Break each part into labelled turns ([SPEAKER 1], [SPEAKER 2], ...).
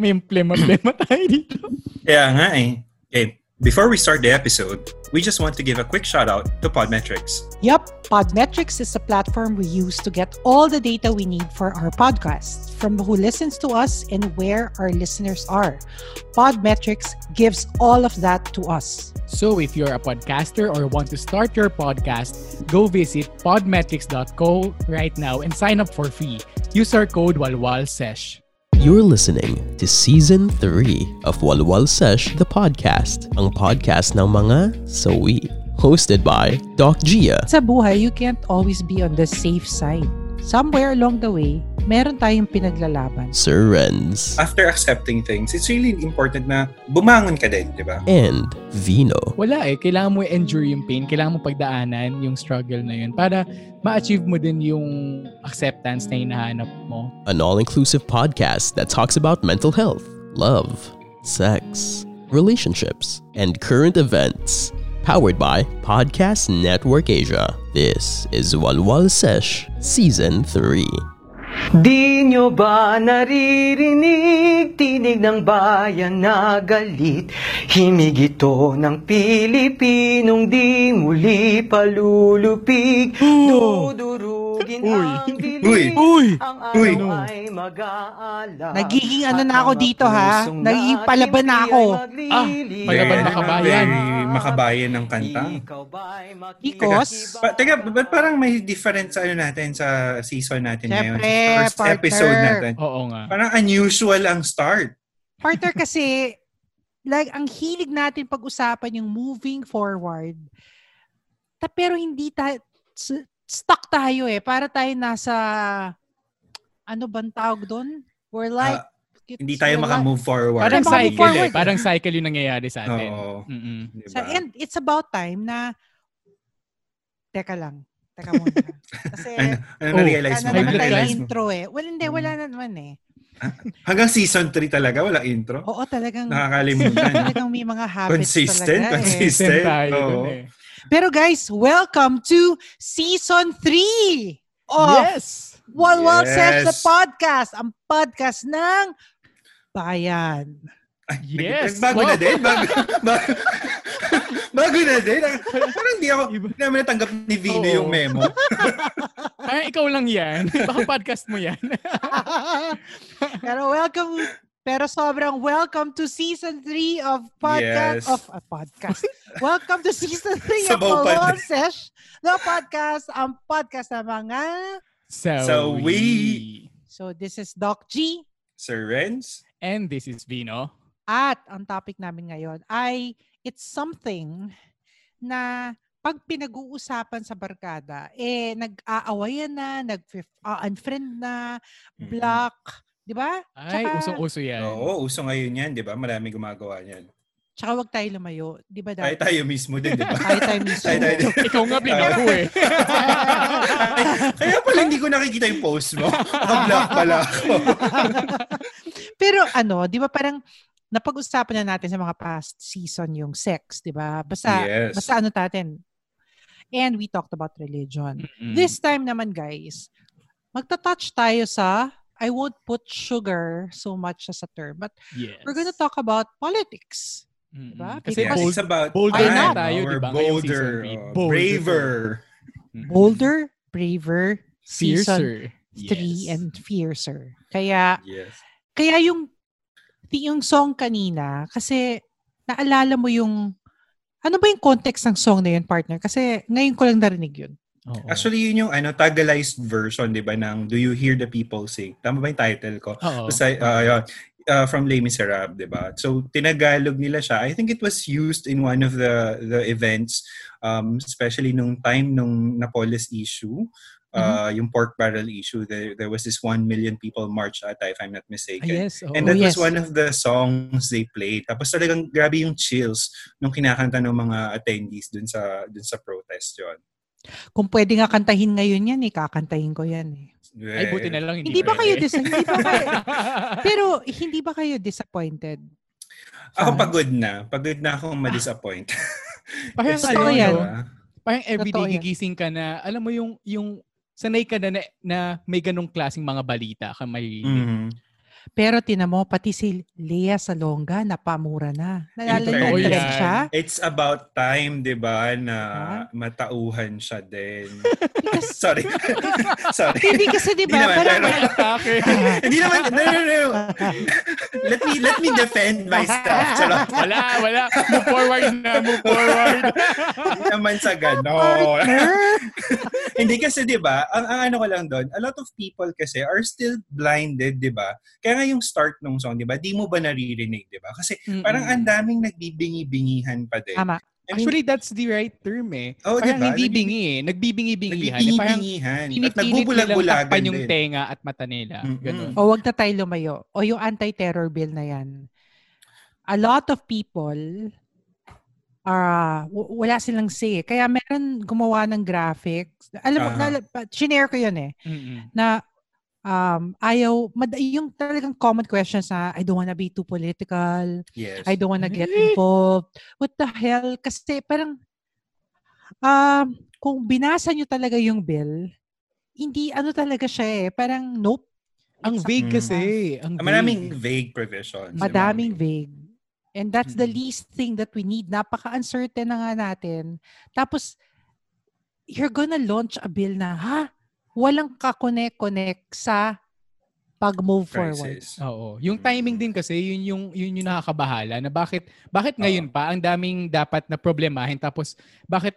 [SPEAKER 1] May emblema-emblema tayo dito.
[SPEAKER 2] Kaya nga eh. Okay, before we start the episode, we just want to give a quick shout out to Podmetrics.
[SPEAKER 3] Yep, Podmetrics is a platform we use to get all the data we need for our podcast, from who listens to us and where our listeners are. Podmetrics gives all of that to us.
[SPEAKER 1] So if you're a podcaster or want to start your podcast, go visit podmetrics.co right now and sign up for free. Use our code WALWALSESH.
[SPEAKER 4] You're listening to Season 3 of Walwal Sesh, the podcast, ang podcast ng mga sawi. Hosted by Doc Gia,
[SPEAKER 3] Sa buhay, you can't always be on the safe side. Somewhere along the way, meron tayong pinaglalaban.
[SPEAKER 4] Sir Renz,
[SPEAKER 2] After accepting things, it's really important na bumangon ka din, di ba?
[SPEAKER 4] and Vino.
[SPEAKER 1] Wala eh. Kailangan mo endure yung pain. Kailangan mo pagdaanan yung struggle na yun para ma-achieve mo din yung acceptance na hinahanap mo.
[SPEAKER 4] An all-inclusive podcast that talks about mental health, love, sex, relationships, and current events. Powered by Podcast Network Asia. This is Walwal Sesh Season 3.
[SPEAKER 5] Di nyo ba naririnig tinig ng bayan na galit? Himig ito ng Pilipinong di muli palulupig. Dudurugin
[SPEAKER 1] Uy.
[SPEAKER 5] ang dilim,
[SPEAKER 2] Uy.
[SPEAKER 1] Uy!
[SPEAKER 5] ang
[SPEAKER 2] Uy.
[SPEAKER 5] araw ay mag-aala.
[SPEAKER 3] Nagiging ano na ako dito, ha? Nagiging palaban na ako.
[SPEAKER 5] ay magliligaw.
[SPEAKER 1] palaban makabayan.
[SPEAKER 2] Very makabayan ng kanta.
[SPEAKER 3] Because?
[SPEAKER 2] Pa, teka, ba't parang may difference sa ano natin sa season natin ngayon?
[SPEAKER 3] Siyempre,
[SPEAKER 2] Sa first
[SPEAKER 3] partner.
[SPEAKER 2] episode natin.
[SPEAKER 1] Oo nga.
[SPEAKER 2] Parang unusual ang start.
[SPEAKER 3] Partner kasi, like, ang hilig natin pag-usapan yung moving forward. Ta, pero hindi s- stuck tayo eh. Para tayo nasa, ano bang tawag doon? We're like, it's-
[SPEAKER 2] Hindi tayo makamove forward.
[SPEAKER 1] Parang cycle
[SPEAKER 3] forward.
[SPEAKER 1] eh. Parang cycle yung nangyayari sa atin.
[SPEAKER 2] Oo.
[SPEAKER 1] Mm-mm.
[SPEAKER 2] Diba?
[SPEAKER 3] Sa, and it's about time na, teka lang, teka muna. Kasi,
[SPEAKER 2] ano, ano
[SPEAKER 1] Oh,
[SPEAKER 2] na-realize mo?
[SPEAKER 3] ano
[SPEAKER 1] blood
[SPEAKER 3] tayo intro eh. Well, hindi, wala na naman eh.
[SPEAKER 2] Hanggang season 3 talaga, wala intro?
[SPEAKER 3] Oo, talagang,
[SPEAKER 2] Nakakalimutan.
[SPEAKER 3] talagang may mga habits
[SPEAKER 2] Consistent,
[SPEAKER 3] talaga eh.
[SPEAKER 2] consistent.
[SPEAKER 1] Same tayo
[SPEAKER 2] Oo.
[SPEAKER 1] dun eh.
[SPEAKER 3] Pero guys, welcome to season 3 of
[SPEAKER 1] Yes!
[SPEAKER 3] Walwal
[SPEAKER 2] Yes.
[SPEAKER 3] Sesh the podcast, ang podcast ng bayan.
[SPEAKER 2] Ay,
[SPEAKER 1] Yes.
[SPEAKER 2] Bago na din? Bago, bago, bago na din? Parang hindi ako, hindi naman natanggap ni Vino
[SPEAKER 1] Oo.
[SPEAKER 2] yung memo.
[SPEAKER 1] Parang ikaw lang yan. Baka podcast mo yan.
[SPEAKER 3] pero welcome, pero sobrang welcome to season 3 of podcast,
[SPEAKER 2] Yes.
[SPEAKER 3] of uh, podcast. welcome to season 3 of
[SPEAKER 2] din.
[SPEAKER 3] Sesh, the podcast, ang podcast ng mga...
[SPEAKER 1] So,
[SPEAKER 2] So we-
[SPEAKER 3] So this is Doc G.
[SPEAKER 2] Sir Renz?
[SPEAKER 1] And this is Vino.
[SPEAKER 3] At ang topic namin ngayon ay it's something na pag pinag-uusapan sa barkada, eh, nag-aawayan na, nag-unfriend na,
[SPEAKER 2] Mm-mm.
[SPEAKER 3] block, di ba?
[SPEAKER 1] Ay,
[SPEAKER 3] Tsaka-
[SPEAKER 1] usong-uso yan.
[SPEAKER 2] Oo, uso ngayon yan, di ba? Marami gumagawa yan.
[SPEAKER 3] Tsaka wag tayo lumayo, di ba
[SPEAKER 2] Tayo tayo mismo din, di ba?
[SPEAKER 3] Tayo tayo mismo.
[SPEAKER 2] Tayo tayo din.
[SPEAKER 1] Ikaw nga binago eh.
[SPEAKER 2] Kaya pala hindi ko nakikita yung post mo. Naka-block pala ako.
[SPEAKER 3] Pero ano, di ba parang napag-usapan na natin sa mga past season yung sex, di ba? Basta,
[SPEAKER 2] Yes.
[SPEAKER 3] basta ano natin. And we talked about religion.
[SPEAKER 1] Mm-mm.
[SPEAKER 3] This time naman, guys, magta-touch tayo sa, I won't put sugar so much as a term, but
[SPEAKER 1] yes.
[SPEAKER 3] we're gonna talk about politics. Diba?
[SPEAKER 1] Kasi
[SPEAKER 2] Yes,
[SPEAKER 3] Because-
[SPEAKER 1] bold,
[SPEAKER 2] it's about
[SPEAKER 1] bolder
[SPEAKER 3] na
[SPEAKER 2] time,
[SPEAKER 1] tayo,
[SPEAKER 2] or
[SPEAKER 1] di ba? Ngayong
[SPEAKER 2] Bolder,
[SPEAKER 1] season
[SPEAKER 2] or
[SPEAKER 1] Bolder.
[SPEAKER 2] braver.
[SPEAKER 3] Bolder, braver, season
[SPEAKER 1] fiercer.
[SPEAKER 3] 3
[SPEAKER 1] Yes.
[SPEAKER 3] and fiercer. Kaya,
[SPEAKER 2] Yes.
[SPEAKER 3] kaya yung, yung song kanina, kasi naalala mo yung, ano ba yung context ng song na yun, partner? Kasi ngayon ko lang narinig yun.
[SPEAKER 1] Oo.
[SPEAKER 2] Actually, yun yung ano, tagalized version, di ba, ng Do You Hear the People Sing? Tama ba yung title ko?
[SPEAKER 1] Oo.
[SPEAKER 2] Basta, uh, yun, uh, from Les Miserables, di ba? So, tinagalog nila siya. I think it was used in one of the the events, um, especially nung time nung Napoles issue, uh, yung pork barrel issue. There, there was this one million people march ata, if I'm not
[SPEAKER 1] Ah,
[SPEAKER 2] mistaken.
[SPEAKER 1] yes. oo.
[SPEAKER 2] And that
[SPEAKER 3] Oh,
[SPEAKER 2] was
[SPEAKER 3] yes.
[SPEAKER 2] one of the songs they played. Tapos talagang grabe yung chills nung kinakanta ng mga attendees dun sa dun sa protest yon.
[SPEAKER 3] Kung pwede nga kantahin ngayon yan, eh, kakantahin ko yan eh.
[SPEAKER 1] Ay, buti na lang hindi
[SPEAKER 3] Hindi ba kayo dis- hindi ba kayo, pero hindi ba kayo disappointed?
[SPEAKER 2] Ako pagod na. Pagod na akong ma-disappoint.
[SPEAKER 1] Parang ano,
[SPEAKER 3] yan.
[SPEAKER 1] Parang everyday
[SPEAKER 3] Totoo yan.
[SPEAKER 1] gigising ka na, alam mo yung, yung sanay ka na, na, na may ganong klaseng mga balita ka may
[SPEAKER 2] Mhm.
[SPEAKER 3] Pero tinamo, pati si Lea Salonga, napamura na. Nalala niyo
[SPEAKER 1] yan.
[SPEAKER 3] trend siya?
[SPEAKER 2] It's about time, di ba, na
[SPEAKER 3] Ah.
[SPEAKER 2] matauhan siya din.
[SPEAKER 3] Because,
[SPEAKER 2] Sorry. Sorry.
[SPEAKER 3] hindi kasi di ba,
[SPEAKER 2] Hindi naman,
[SPEAKER 3] parang,
[SPEAKER 2] pero-
[SPEAKER 1] Atake.
[SPEAKER 2] Hindi naman, no, no, no. Let me, let me defend myself. Charot.
[SPEAKER 1] wala, wala. Move forward na, move forward.
[SPEAKER 2] Hindi naman sa ganon. Hindi kasi 'di ba, ang, ang ano ko lang doon, a lot of people kasi are still blinded, 'di ba? Kaya nga yung start ng song, 'di ba? Di mo ba naririnig, 'di ba? Kasi parang ang daming nagbibingi-bingihan pa din.
[SPEAKER 3] Tama.
[SPEAKER 2] I mean,
[SPEAKER 1] Actually, that's the right term eh.
[SPEAKER 2] Oh,
[SPEAKER 1] parang
[SPEAKER 2] diba?
[SPEAKER 1] hindi bingi eh. Nagbibingi-bingihan. Eh, Parang
[SPEAKER 2] nagbibingi-bingihan. At nagbubulag-bulagan
[SPEAKER 1] takpan yung
[SPEAKER 2] din.
[SPEAKER 1] tenga at mata nila.
[SPEAKER 2] Mm-mm.
[SPEAKER 1] Ganun.
[SPEAKER 3] O wag na tayo lumayo. O yung anti-terror bill na yan. A lot of people ah w- wala silang say. Kaya meron gumawa ng graphics. Alam mo,
[SPEAKER 2] Aha.
[SPEAKER 3] nala- pa- shinare ko yun eh.
[SPEAKER 1] Mm-mm.
[SPEAKER 3] Na um, ayaw, mad- yung talagang common questions na, I don't wanna be too political.
[SPEAKER 2] Yes.
[SPEAKER 3] I don't wanna get involved. What the hell? Kasi parang, um, kung binasa nyo talaga yung bill, hindi ano talaga siya eh. Parang nope.
[SPEAKER 1] Ang
[SPEAKER 3] It's
[SPEAKER 1] vague
[SPEAKER 2] Mm.
[SPEAKER 1] kasi. Ang vague.
[SPEAKER 2] Maraming vague provisions.
[SPEAKER 3] Madaming vague. And that's the
[SPEAKER 2] Mm.
[SPEAKER 3] least thing that we need. Napaka-uncertain na nga natin. Tapos, you're gonna launch a bill na, ha? Walang kakonek-connect sa pag-move forward.
[SPEAKER 1] Oo. Yung timing din kasi, yun yung, yun yung nakakabahala na bakit, bakit ngayon pa ang daming dapat na problemahin tapos bakit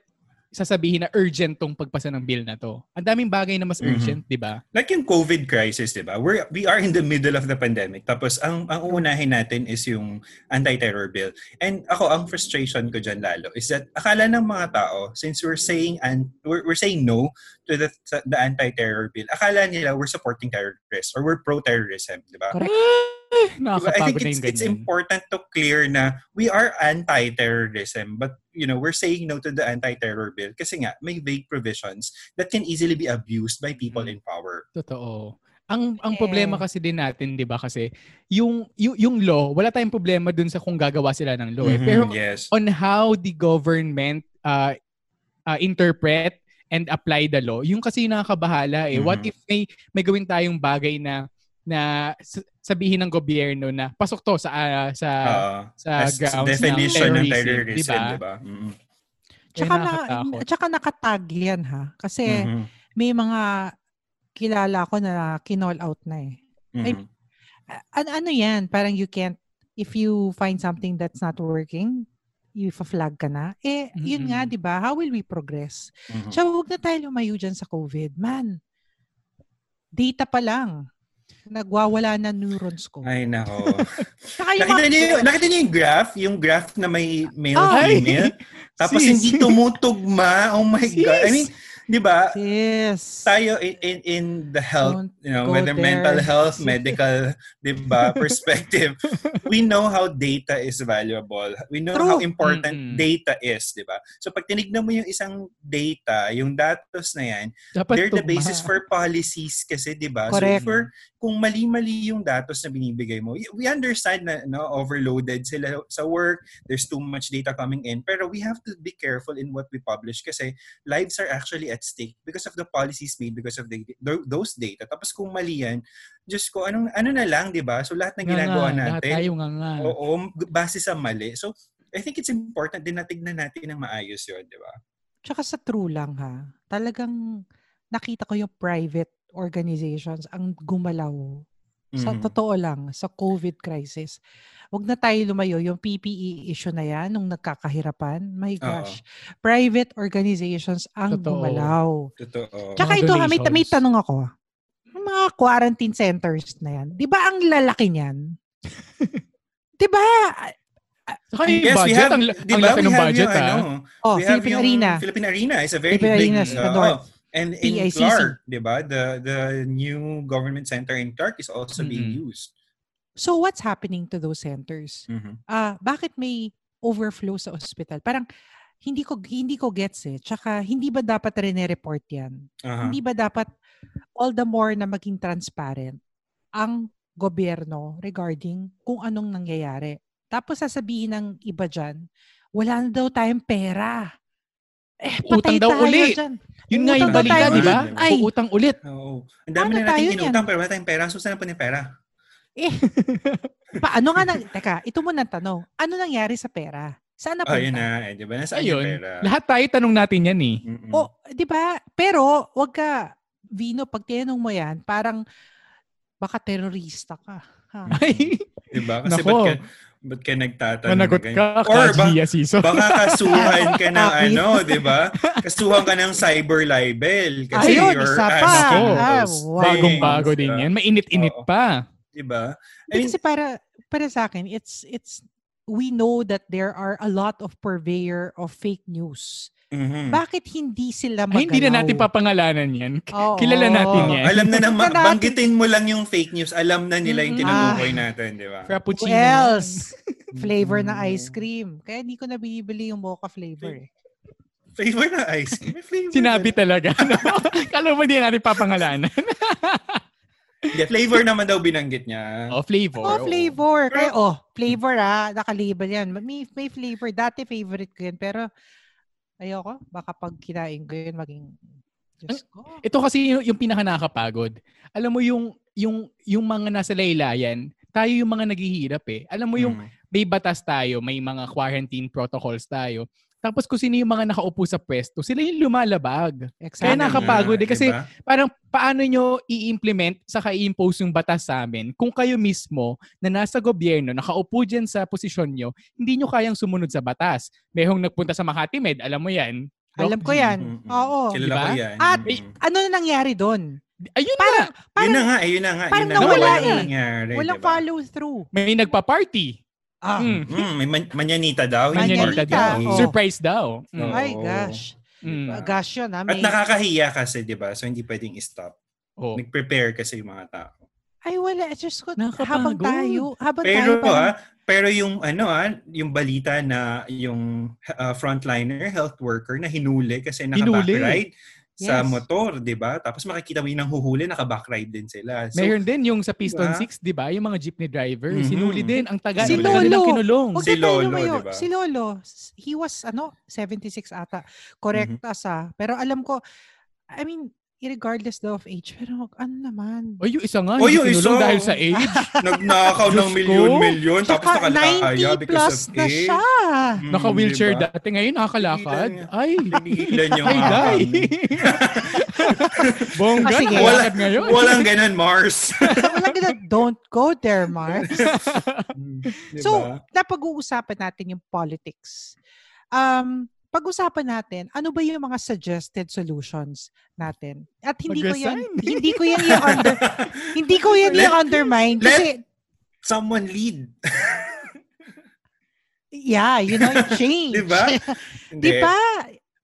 [SPEAKER 1] sasabihin na urgent tong pagpasa ng bill na to. Ang daming bagay na mas
[SPEAKER 2] Mhm.
[SPEAKER 1] urgent, di ba?
[SPEAKER 2] Like yung COVID crisis, di ba? We're, we are in the middle of the pandemic. Tapos ang, ang uunahin natin is yung anti-terror bill. And ako, ang frustration ko dyan lalo is that akala ng mga tao, since we're saying and we're, we're saying no to the, the anti-terror bill, akala nila we're supporting terrorists or we're pro-terrorism, di ba?
[SPEAKER 3] Correct.
[SPEAKER 2] Diba? I think it's, it's important to clear na we are anti-terrorism but you know we're saying no to the anti-terror bill kasi nga may vague provisions that can easily be abused by people in power.
[SPEAKER 1] Totoo. Ang ang problema kasi din natin, 'di ba? Kasi yung yung, yung law, wala tayong problema dun sa kung gagawa sila ng law. eh.
[SPEAKER 2] Mhm,
[SPEAKER 1] Pero
[SPEAKER 2] yes.
[SPEAKER 1] on how the government uh, uh, interpret and apply the law, yung kasi yung nakakabahala eh. What
[SPEAKER 2] Mhm.
[SPEAKER 1] if may may gawin tayong bagay na na sabihin ng gobyerno na pasok to sa ah, sa
[SPEAKER 2] Uh,
[SPEAKER 1] sa grounds
[SPEAKER 2] definition
[SPEAKER 1] ng
[SPEAKER 2] ng
[SPEAKER 1] terrorism,
[SPEAKER 2] terrorism,
[SPEAKER 1] diba?
[SPEAKER 2] di ba? Mhm.
[SPEAKER 3] Tsaka, na, tsaka nakatag yan ha. Kasi
[SPEAKER 2] Mhm.
[SPEAKER 3] may mga kilala ko na kinall out na eh. Ay,
[SPEAKER 2] Mhm.
[SPEAKER 3] A- ano, ano yan? Parang you can't, if you find something that's not working, if flag ka na, eh, yun nga, di ba? How will we progress?
[SPEAKER 2] Mhm.
[SPEAKER 3] So, huwag na tayo lumayo dyan sa COVID. Man, data pa lang. Nagwawala na neurons ko.
[SPEAKER 2] Ay, nako. Nakita niyo, yung- nakita niyo yung graph? Yung graph na may male,
[SPEAKER 3] Ay!
[SPEAKER 2] female? Tapos
[SPEAKER 1] Sis.
[SPEAKER 2] hindi tumutugma. Oh my God. I
[SPEAKER 1] Sis.
[SPEAKER 2] mean, di ba?
[SPEAKER 3] Yes.
[SPEAKER 2] tayo in, in, in the health,
[SPEAKER 3] Don't
[SPEAKER 2] you know, whether mental
[SPEAKER 3] there.
[SPEAKER 2] health, medical, di ba, perspective, we know how data is valuable. We know
[SPEAKER 3] True.
[SPEAKER 2] how important
[SPEAKER 1] Mm-mm.
[SPEAKER 2] data is, di ba? So pag tinignan mo yung isang data, yung datos na yan,
[SPEAKER 1] Dapat
[SPEAKER 2] they're the
[SPEAKER 1] tugma.
[SPEAKER 2] basis for policies kasi, di ba? So
[SPEAKER 3] Correct.
[SPEAKER 2] Kung mali-mali yung datos na binibigay mo, we understand na no, overloaded sila sa work, there's too much data coming in, pero we have to be careful in what we publish kasi lives are actually at stake because of the policies made because of the, tho- those data. Tapos kung mali yan, Diyos ko, anong, ano na lang, di ba? So lahat ng
[SPEAKER 1] Nga
[SPEAKER 2] ginagawa
[SPEAKER 1] nga, lahat
[SPEAKER 2] natin,
[SPEAKER 1] tayo nga nga.
[SPEAKER 2] oo, base sa mali. So I think it's important din na tignan natin ng maayos yun, di ba?
[SPEAKER 3] Tsaka sa true lang ha, talagang nakita ko yung private organizations ang gumalaw. Sa
[SPEAKER 2] Mhm.
[SPEAKER 3] totoo lang, sa COVID crisis. Huwag na tayo lumayo. Yung PPE issue na yan, nung nagkakahirapan, my gosh. Private organizations ang
[SPEAKER 1] Totoo.
[SPEAKER 3] gumalaw.
[SPEAKER 2] Totoo.
[SPEAKER 3] Tsaka ito, ha, may, may tanong ako. Yung mga quarantine centers na yan, di ba ang lalaki niyan? di ba?
[SPEAKER 1] Saka yung
[SPEAKER 2] Yes, we
[SPEAKER 1] budget,
[SPEAKER 2] have,
[SPEAKER 1] ang,
[SPEAKER 2] di
[SPEAKER 1] ang
[SPEAKER 2] ba,
[SPEAKER 1] laki
[SPEAKER 2] we
[SPEAKER 1] ng
[SPEAKER 2] have
[SPEAKER 1] budget
[SPEAKER 2] yung,
[SPEAKER 1] ah.
[SPEAKER 2] ano,
[SPEAKER 3] Oh,
[SPEAKER 2] we have
[SPEAKER 3] Philippine
[SPEAKER 2] yung
[SPEAKER 3] Arena.
[SPEAKER 2] Philippine Arena is a very
[SPEAKER 3] Philippine
[SPEAKER 2] big,
[SPEAKER 3] Arena
[SPEAKER 2] uh, oh, and in
[SPEAKER 3] PICC.
[SPEAKER 2] Clark, di ba? The, the new government center in Clark is also being
[SPEAKER 1] Mhm.
[SPEAKER 2] used.
[SPEAKER 3] So what's happening to those centers?
[SPEAKER 2] Mhm.
[SPEAKER 3] Ah, bakit may overflow sa ospital? Parang hindi ko hindi ko gets eh. Tsaka hindi ba dapat rene-report 'yan?
[SPEAKER 2] Aha.
[SPEAKER 3] Hindi ba dapat all the more na maging transparent ang gobyerno regarding kung anong nangyayari? Tapos sasabihin ng iba dyan, wala na daw tayong pera. Eh, patay
[SPEAKER 1] Utang daw
[SPEAKER 3] tayo
[SPEAKER 1] uli.
[SPEAKER 3] dyan.
[SPEAKER 1] Yun nga yung balita, di ba? Uutang ulit.
[SPEAKER 2] Oo. Ang dami
[SPEAKER 3] Paano
[SPEAKER 2] na natin
[SPEAKER 3] tayo
[SPEAKER 2] inutang pero wala tayong pera. So, saan na po yung pera?
[SPEAKER 3] Eh, paano nga na, teka, ito muna ang tanong. Ano nangyari sa pera? Saan napunta?
[SPEAKER 2] Oh, yun na. Eh, di ba? Nasaan yung
[SPEAKER 1] Ayun.
[SPEAKER 2] pera?
[SPEAKER 1] Lahat tayo tanong natin yan eh.
[SPEAKER 2] Mm-mm.
[SPEAKER 3] O, di ba? Pero, wag ka, Vino, pag tinanong mo yan, parang baka terorista ka. Ha?
[SPEAKER 1] Ay,
[SPEAKER 2] Di ba? Kasi
[SPEAKER 1] Nako.
[SPEAKER 2] ba't ka, ba't ka nagtatanong?
[SPEAKER 1] managot
[SPEAKER 2] na
[SPEAKER 1] ka?
[SPEAKER 2] Or ba,
[SPEAKER 1] Siso.
[SPEAKER 2] baka kasuhan ka ng ano, di ba? Kasuhan ka ng cyber libel. Kasi
[SPEAKER 3] Ayun,
[SPEAKER 2] you're
[SPEAKER 3] isa pa.
[SPEAKER 1] Ah,
[SPEAKER 3] wow.
[SPEAKER 1] Bagong-bago din yan. Mainit-init
[SPEAKER 2] Oo.
[SPEAKER 1] pa.
[SPEAKER 2] Di ba? Mean,
[SPEAKER 3] kasi para, para sa akin, it's, it's, we know that there are a lot of purveyor of fake news.
[SPEAKER 2] Mhm.
[SPEAKER 3] Bakit hindi sila magalaw?
[SPEAKER 1] Ay, hindi na natin papangalanan yan.
[SPEAKER 3] Oo.
[SPEAKER 1] Kilala natin yan.
[SPEAKER 2] Alam na naman, banggitin mo lang yung fake news. Alam na nila yung tinutukoy natin, di ba?
[SPEAKER 3] Who
[SPEAKER 1] Frappuccino.
[SPEAKER 3] else? Flavor
[SPEAKER 2] Mm.
[SPEAKER 3] ice cream. Kaya hindi ko na binibili yung mocha flavor eh.
[SPEAKER 2] Flavor na ice cream. May flavor.
[SPEAKER 1] Sinabi
[SPEAKER 2] na.
[SPEAKER 1] talaga. no? Kala mo hindi natin papangalanan.
[SPEAKER 2] Hindi, flavor naman daw binanggit niya.
[SPEAKER 1] oh, flavor.
[SPEAKER 3] Oh, flavor. Kaya, oh, flavor ah. Nakalabel yan. May, may flavor. Dati favorite ko yun. Pero, ayoko. Baka pag kinain ko yun, maging, Diyos ko.
[SPEAKER 1] Ito kasi yung, yung pinaka. Alam mo yung yung yung mga nasa laylayan, tayo yung mga naghihirap eh. Alam mo yung
[SPEAKER 2] Mm.
[SPEAKER 1] may batas tayo, may mga quarantine protocols tayo. Tapos kung sino yung mga nakaupo sa pwesto, sila yung lumalabag.
[SPEAKER 3] Exactly.
[SPEAKER 1] Kaya nakakapagod eh, kasi-
[SPEAKER 2] Diba?
[SPEAKER 1] Parang paano nyo i-implement saka i-impose yung batas sa amin kung kayo mismo na nasa gobyerno, nakaupo dyan sa posisyon nyo, hindi nyo kayang sumunod sa batas. Mayroong nagpunta sa Makati Med, alam mo yan. Doc
[SPEAKER 3] Alam ko yan.
[SPEAKER 2] Mm-mm.
[SPEAKER 3] Oo.
[SPEAKER 2] Kilala
[SPEAKER 1] Diba?
[SPEAKER 2] ko yan.
[SPEAKER 3] At,
[SPEAKER 2] Mm.
[SPEAKER 3] Ano na nangyari doon?
[SPEAKER 1] Ayun
[SPEAKER 3] Parang,
[SPEAKER 1] na,
[SPEAKER 3] parang
[SPEAKER 2] yun na nga, eh, yun na nga.
[SPEAKER 3] parang nawala
[SPEAKER 2] walang
[SPEAKER 3] eh.
[SPEAKER 2] nangyari,
[SPEAKER 3] walang
[SPEAKER 2] diba?
[SPEAKER 3] follow through.
[SPEAKER 1] may nagpa-party.
[SPEAKER 3] Ah,
[SPEAKER 1] Mm.
[SPEAKER 2] Mm, may man- manyanita daw.
[SPEAKER 3] Manyanita.
[SPEAKER 1] daw.
[SPEAKER 3] oh.
[SPEAKER 1] Surprise daw. Mm.
[SPEAKER 2] Oo.
[SPEAKER 3] Ay, gosh.
[SPEAKER 1] Mm.
[SPEAKER 3] Ah, Gosh yun ha.
[SPEAKER 2] At
[SPEAKER 3] May,
[SPEAKER 2] nakakahiya kasi, di ba? So, hindi pwedeng i-stop.
[SPEAKER 1] Oh.
[SPEAKER 2] Nag-prepare kasi yung mga tao.
[SPEAKER 3] ay, wala. Just ko,
[SPEAKER 1] Nakakapagod.
[SPEAKER 3] habang tayo, habang
[SPEAKER 2] Pero
[SPEAKER 3] tayo, parang,
[SPEAKER 2] ah, pero yung ano ah, yung balita na yung uh, frontliner health worker na hinuli kasi
[SPEAKER 1] Hinuli.
[SPEAKER 2] Naka-backride sa
[SPEAKER 3] Yes.
[SPEAKER 2] motor, 'di ba? Tapos makikita mo yung huhuli naka-backride din sila. So,
[SPEAKER 1] Meron din yung sa Piston
[SPEAKER 2] Diba?
[SPEAKER 1] 6, di ba? Yung mga jeepney driver.
[SPEAKER 2] Mhm.
[SPEAKER 1] Sinuli din. Ang taga,
[SPEAKER 2] Si
[SPEAKER 3] Lolo.
[SPEAKER 1] kinulong.
[SPEAKER 3] Huwag
[SPEAKER 2] Si Lolo, diba?
[SPEAKER 3] Si Lolo, he was, ano, 76 ata. Correct
[SPEAKER 2] Mhm.
[SPEAKER 3] us ah. Pero alam ko, I mean, regardless daw of age, pero ano naman.
[SPEAKER 1] O yung isa nga,
[SPEAKER 2] O, yung isa.
[SPEAKER 1] dahil sa age.
[SPEAKER 2] nagnakaw ng milyon-milyon tapos
[SPEAKER 3] 90
[SPEAKER 2] because
[SPEAKER 3] plus
[SPEAKER 2] of
[SPEAKER 3] na
[SPEAKER 2] age.
[SPEAKER 3] siya.
[SPEAKER 2] Mm,
[SPEAKER 1] Naka-wheelchair
[SPEAKER 2] diba?
[SPEAKER 1] dati. Ngayon nakakalakad. Ay.
[SPEAKER 2] Tigilan yung
[SPEAKER 1] Ay, day.
[SPEAKER 3] Ah,
[SPEAKER 1] Bongga,
[SPEAKER 3] sige.
[SPEAKER 1] nakalakad ngayon.
[SPEAKER 2] Walang ganun, Mars.
[SPEAKER 3] Walang ganun, don't go there, Mark.
[SPEAKER 2] Diba?
[SPEAKER 3] So, napag-uusapan natin yung politics. Um, pag-usapan natin, ano ba yung mga suggested solutions natin? At hindi ko yan,
[SPEAKER 1] Mag-resign.
[SPEAKER 3] hindi ko yan yung under, hindi ko yan yung undermine. Kasi,
[SPEAKER 2] someone lead.
[SPEAKER 3] yeah, you know, change.
[SPEAKER 2] Diba? Hindi.
[SPEAKER 3] Diba?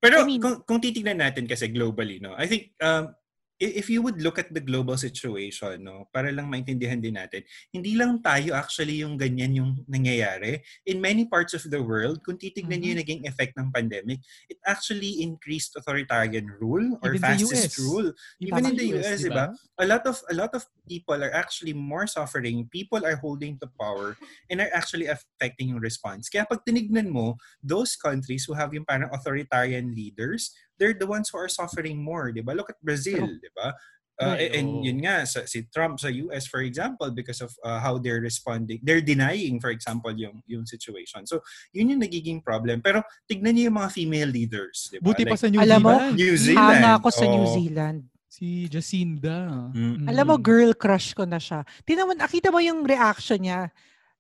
[SPEAKER 2] Pero
[SPEAKER 3] I mean-
[SPEAKER 2] kung, kung titignan natin kasi globally, no, I think um, if you would look at the global situation, no, para lang maintindihan din natin, hindi lang tayo actually yung ganyan yung nangyayari. In many parts of the world, kung titignan niyo yung naging effect ng pandemic, it actually increased authoritarian rule or
[SPEAKER 1] Even US.
[SPEAKER 2] rule. Even in the US,
[SPEAKER 1] di ba?
[SPEAKER 2] A lot of a lot of people are actually more suffering. People are holding the power and are actually affecting yung response. Kaya pag tinignan mo, those countries who have yung parang authoritarian leaders, they're the ones who are suffering more, di ba? Look at Brazil, di ba? Uh, and
[SPEAKER 1] oo.
[SPEAKER 2] yun nga, sa, si Trump sa US, for example, because of uh, how they're responding, they're denying, for example, yung, yung situation. So, yun yung nagiging problem. Pero, tignan niyo yung mga female leaders, di ba?
[SPEAKER 1] Buti pa
[SPEAKER 2] Like,
[SPEAKER 1] sa New
[SPEAKER 3] Alam mo,
[SPEAKER 1] Zealand.
[SPEAKER 2] New Zealand.
[SPEAKER 3] Hanga ako sa New
[SPEAKER 2] oo.
[SPEAKER 3] Zealand.
[SPEAKER 1] Si Jacinda.
[SPEAKER 2] Mm.
[SPEAKER 3] Alam mo, girl crush ko na siya. Tinaman, nakita mo yung reaction niya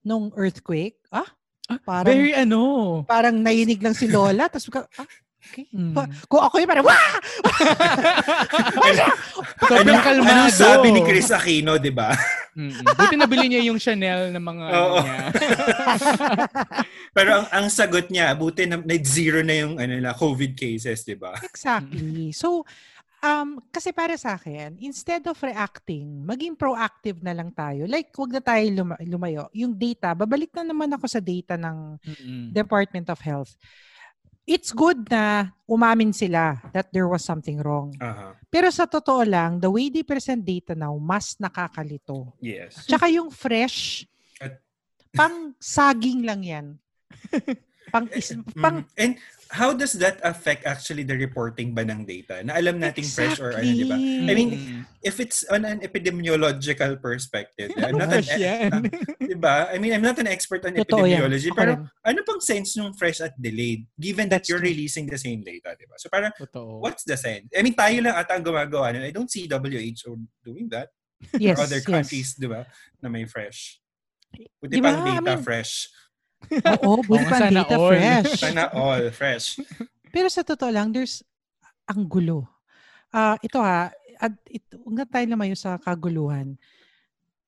[SPEAKER 3] nung earthquake? Ah? Parang,
[SPEAKER 1] Very ano.
[SPEAKER 3] parang nayinig lang si Lola. Tapos, ka- ah, okay.
[SPEAKER 1] Mm.
[SPEAKER 3] Kung ako yung parang, wah!
[SPEAKER 1] Sobrang kalmado.
[SPEAKER 2] anong sabi ni Chris Aquino, di ba?
[SPEAKER 1] Buti nabili niya yung Chanel ng mga ano
[SPEAKER 2] Oo.
[SPEAKER 1] niya.
[SPEAKER 2] Pero ang, ang sagot niya, buti na net zero na yung ano na, COVID cases, di ba?
[SPEAKER 3] Exactly. So, um, kasi para sa akin, instead of reacting, maging proactive na lang tayo. Like, wag na tayo luma- lumayo. Yung data, babalik na naman ako sa data ng
[SPEAKER 1] Mm-mm.
[SPEAKER 3] Department of Health. It's good na umamin sila that there was something wrong.
[SPEAKER 2] Aha.
[SPEAKER 3] Pero sa totoo lang, the way they present data now, mas nakakalito.
[SPEAKER 2] Yes.
[SPEAKER 3] Tsaka yung fresh, pang saging lang yan. Pang, is, pang,
[SPEAKER 2] Mm. And how does that affect actually the reporting ba ng data? Na alam nating fresh or ano, di ba? I mean, if it's on an epidemiological perspective, I'm not an,
[SPEAKER 1] yan.
[SPEAKER 2] di ba? I mean, I'm not an expert on
[SPEAKER 3] Totoo yan.
[SPEAKER 2] epidemiology,
[SPEAKER 3] Ako
[SPEAKER 2] pero
[SPEAKER 3] rin.
[SPEAKER 2] ano pang sense nung fresh at delayed given that
[SPEAKER 3] That's
[SPEAKER 2] you're
[SPEAKER 3] true.
[SPEAKER 2] releasing the same data, di ba? So parang,
[SPEAKER 1] Totoo.
[SPEAKER 2] what's the sense? I mean, tayo lang ata ang gumagawa nun. I don't see WHO doing that.
[SPEAKER 3] yes,
[SPEAKER 2] or other
[SPEAKER 3] yes.
[SPEAKER 2] countries, di ba, na may fresh. Buti
[SPEAKER 3] Di
[SPEAKER 2] pa
[SPEAKER 3] ba?
[SPEAKER 2] ang data
[SPEAKER 3] I mean,
[SPEAKER 2] fresh.
[SPEAKER 3] Oo, buti pa ang data
[SPEAKER 1] all.
[SPEAKER 3] fresh.
[SPEAKER 2] Sana all fresh.
[SPEAKER 3] Pero sa totoo lang, there's ang gulo. Ah, ito ha, at ito, na tayo lumayo sa kaguluhan.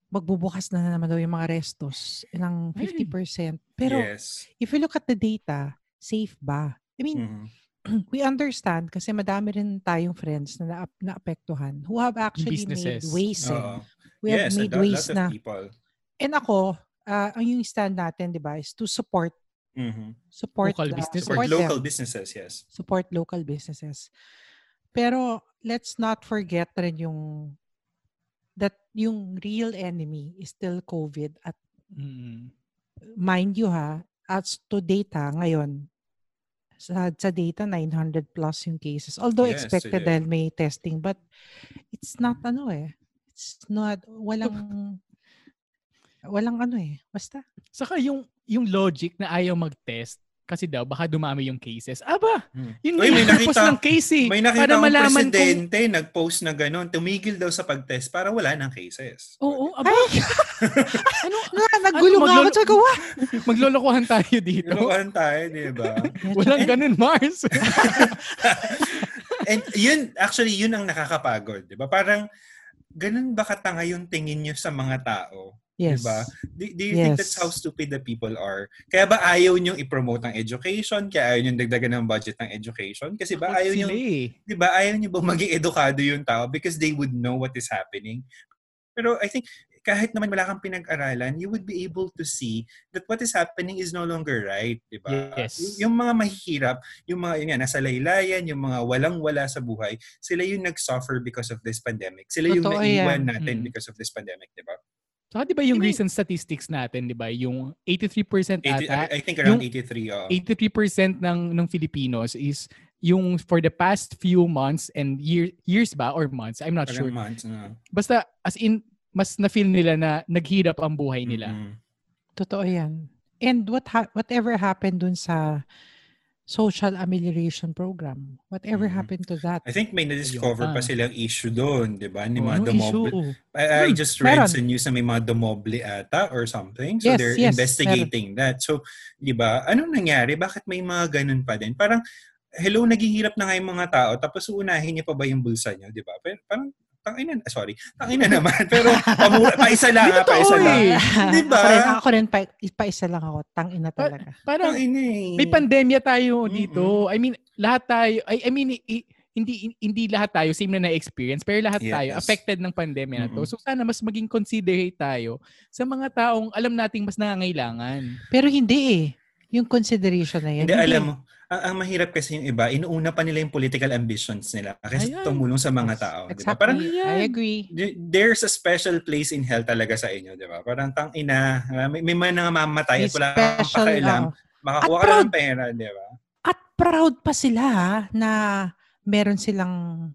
[SPEAKER 3] Magbubukas na naman daw yung mga restos ng 50%. Pero
[SPEAKER 2] yes.
[SPEAKER 3] if you look at the data, safe ba? I mean,
[SPEAKER 2] Mhm.
[SPEAKER 3] we understand kasi madami rin tayong friends na na- naapektuhan who have actually made
[SPEAKER 1] Businesses.
[SPEAKER 3] ways. eh. We have
[SPEAKER 2] yes,
[SPEAKER 3] made
[SPEAKER 2] a lot,
[SPEAKER 3] ways na.
[SPEAKER 2] people.
[SPEAKER 3] And ako, ah, ang yung stand natin, di ba, is to support
[SPEAKER 2] Mhm.
[SPEAKER 3] support
[SPEAKER 1] Local
[SPEAKER 3] the-
[SPEAKER 1] businesses.
[SPEAKER 2] Support
[SPEAKER 3] support them.
[SPEAKER 2] local businesses, yes.
[SPEAKER 3] support local businesses. Pero let's not forget rin yung that yung real enemy is still COVID at
[SPEAKER 1] Mm.
[SPEAKER 3] mind you ha, as to data ngayon, sa, sa data 900 plus yung cases. Although
[SPEAKER 2] Yes,
[SPEAKER 3] expected
[SPEAKER 2] yeah.
[SPEAKER 3] dahil may testing but it's not ano eh. It's not walang walang ano eh. Basta
[SPEAKER 1] Saka yung yung logic na ayaw mag-test kasi daw baka dumami yung cases. Aba,
[SPEAKER 2] Hmm.
[SPEAKER 1] yun nga
[SPEAKER 2] may nakita-
[SPEAKER 1] ng case eh.
[SPEAKER 2] May nakita
[SPEAKER 1] para malaman kung...
[SPEAKER 2] presidente nag-post na gano'n. Tumigil daw sa pag-test para wala ng cases.
[SPEAKER 1] Oo, aba. ano,
[SPEAKER 3] na, nagulo nga ako.
[SPEAKER 1] maglolo-
[SPEAKER 3] Sabi ko, "Wah!"
[SPEAKER 1] maglolokohan tayo dito.
[SPEAKER 2] Inukuhan tayo, di ba?
[SPEAKER 1] Walang ganun, Mars.
[SPEAKER 2] And yun, actually, yun ang nakakapagod. Di ba? Parang, ganun ba katanga yung tingin nyo sa mga tao?
[SPEAKER 3] Yes.
[SPEAKER 2] Diba? Do, do you think that's
[SPEAKER 3] Yes.
[SPEAKER 2] how stupid the people are? Kaya ba ayaw nyo i-promote ang education? Kaya ayaw nyo dagdagan ng budget ng education? Kasi ba ayaw
[SPEAKER 1] Sila eh.
[SPEAKER 2] di ba, ayaw nyo ba maging edukado yung tao because they would know what is happening? Pero I think, kahit naman wala kang pinag-aralan, you would be able to see that what is happening is no longer right, di ba?
[SPEAKER 1] Yes.
[SPEAKER 2] Y- yung mga mahihirap, yung mga yun nga, nasa laylayan, yung mga walang-wala sa buhay, sila yung nag-suffer because of this pandemic. Sila yung
[SPEAKER 3] Totoo
[SPEAKER 2] naiwan
[SPEAKER 3] yan.
[SPEAKER 2] natin
[SPEAKER 1] Mm.
[SPEAKER 2] because of this pandemic, di ba?
[SPEAKER 1] Saka di ba yung
[SPEAKER 3] I mean-
[SPEAKER 1] recent statistics natin, di ba? Yung 83%
[SPEAKER 2] 80,
[SPEAKER 1] ata,
[SPEAKER 2] I think around
[SPEAKER 1] yung
[SPEAKER 2] 83, oh.
[SPEAKER 1] 83% ng ng Filipinos is yung for the past few months and year, years ba or months, I'm not
[SPEAKER 2] Parang
[SPEAKER 1] sure.
[SPEAKER 2] months, no?
[SPEAKER 1] Basta as in mas na-feel nila na naghirap ang buhay nila.
[SPEAKER 2] Mm-mm.
[SPEAKER 3] Totoo yan. And what ha- whatever happened dun sa social amelioration program, whatever
[SPEAKER 2] Mhm.
[SPEAKER 3] happened to that?
[SPEAKER 2] I think may na-discover
[SPEAKER 1] Ayun.
[SPEAKER 2] pa silang issue doon, di ba? Ni
[SPEAKER 1] Oh,
[SPEAKER 2] mga
[SPEAKER 1] anong
[SPEAKER 2] dumoble.
[SPEAKER 1] issue?
[SPEAKER 2] I, I
[SPEAKER 3] Hmm,
[SPEAKER 2] just read
[SPEAKER 3] meron.
[SPEAKER 2] sa news na may mga dumoble ata or something. So
[SPEAKER 3] Yes,
[SPEAKER 2] they're
[SPEAKER 3] yes,
[SPEAKER 2] investigating that. So, di ba, anong nangyari? Bakit may mga ganun pa din? Parang, hello, naghihirap na nga yung mga tao, tapos uunahin niyo pa ba yung bulsa niyo, di ba? Pero parang, tangina, ah, sorry, tangina naman. Pero, pamura, paisa lang, ha,
[SPEAKER 1] totoo
[SPEAKER 2] paisa lang.
[SPEAKER 1] eh.
[SPEAKER 2] Di ba?
[SPEAKER 3] Ako rin, ako rin pa, pa isa lang ako. Tang ina talaga.
[SPEAKER 1] Parang
[SPEAKER 2] Tangina eh.
[SPEAKER 1] may pandemya tayo
[SPEAKER 2] Mm-mm.
[SPEAKER 1] dito. I mean, lahat tayo, I, I mean, i- hindi hindi lahat tayo same na na-experience, pero lahat tayo
[SPEAKER 2] Yes.
[SPEAKER 1] affected ng pandemya na to.
[SPEAKER 2] Mm-mm.
[SPEAKER 1] So sana mas maging considerate tayo sa mga taong alam nating mas nangangailangan.
[SPEAKER 3] Pero hindi eh. Yung consideration na yan.
[SPEAKER 2] Hindi, alam mo, ang, ang mahirap kasi yung iba, inuuna pa nila yung political ambitions nila kasi
[SPEAKER 1] Ayan.
[SPEAKER 2] tumulong sa mga tao. di ba?
[SPEAKER 3] Exactly.
[SPEAKER 2] Parang,
[SPEAKER 3] I agree.
[SPEAKER 2] th- there's a special place in hell talaga sa inyo, di ba? Parang tang ina, may, may mga
[SPEAKER 3] May
[SPEAKER 2] at wala kang
[SPEAKER 3] special,
[SPEAKER 2] pakialam.
[SPEAKER 3] oo.
[SPEAKER 2] Makakuha
[SPEAKER 3] At
[SPEAKER 2] ka
[SPEAKER 3] proud-
[SPEAKER 2] ng pera, di ba?
[SPEAKER 3] At proud pa sila ha, na meron silang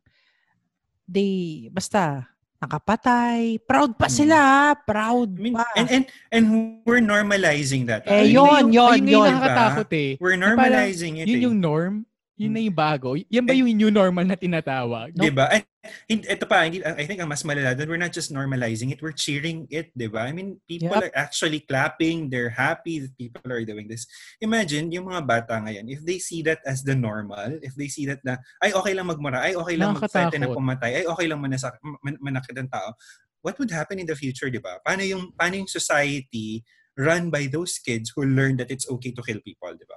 [SPEAKER 3] they basta nakapatay. Proud pa
[SPEAKER 2] Mm.
[SPEAKER 3] sila. Proud
[SPEAKER 2] I mean,
[SPEAKER 3] pa.
[SPEAKER 2] and, and, and we're normalizing that.
[SPEAKER 3] Eh,
[SPEAKER 2] ah.
[SPEAKER 3] yun,
[SPEAKER 1] Ayun
[SPEAKER 3] yun,
[SPEAKER 1] ayun na yung
[SPEAKER 3] yun.
[SPEAKER 1] nakakatakot eh.
[SPEAKER 2] We're
[SPEAKER 1] Na parang
[SPEAKER 2] normalizing it.
[SPEAKER 1] Yun
[SPEAKER 2] eh.
[SPEAKER 1] yung norm. Yun na
[SPEAKER 2] Hmm.
[SPEAKER 1] yung bago. Yan ba yung new normal na tinatawag?
[SPEAKER 2] Di ba? And, hin- ito pa, hindi, I think ang mas malala doon, we're not just normalizing it, we're cheering it, di ba? I mean, people
[SPEAKER 3] Yep.
[SPEAKER 2] are actually clapping, they're happy that people are doing this. Imagine, yung mga bata ngayon, if they see that as the normal, if they see that na, ay, okay lang magmura, ay, okay lang mag-threaten na pumatay, ay, okay lang manasak, man, manakit ang tao, what would happen in the future, di ba? Paano yung, paano yung society run by those kids who learn that it's okay to kill people, di ba?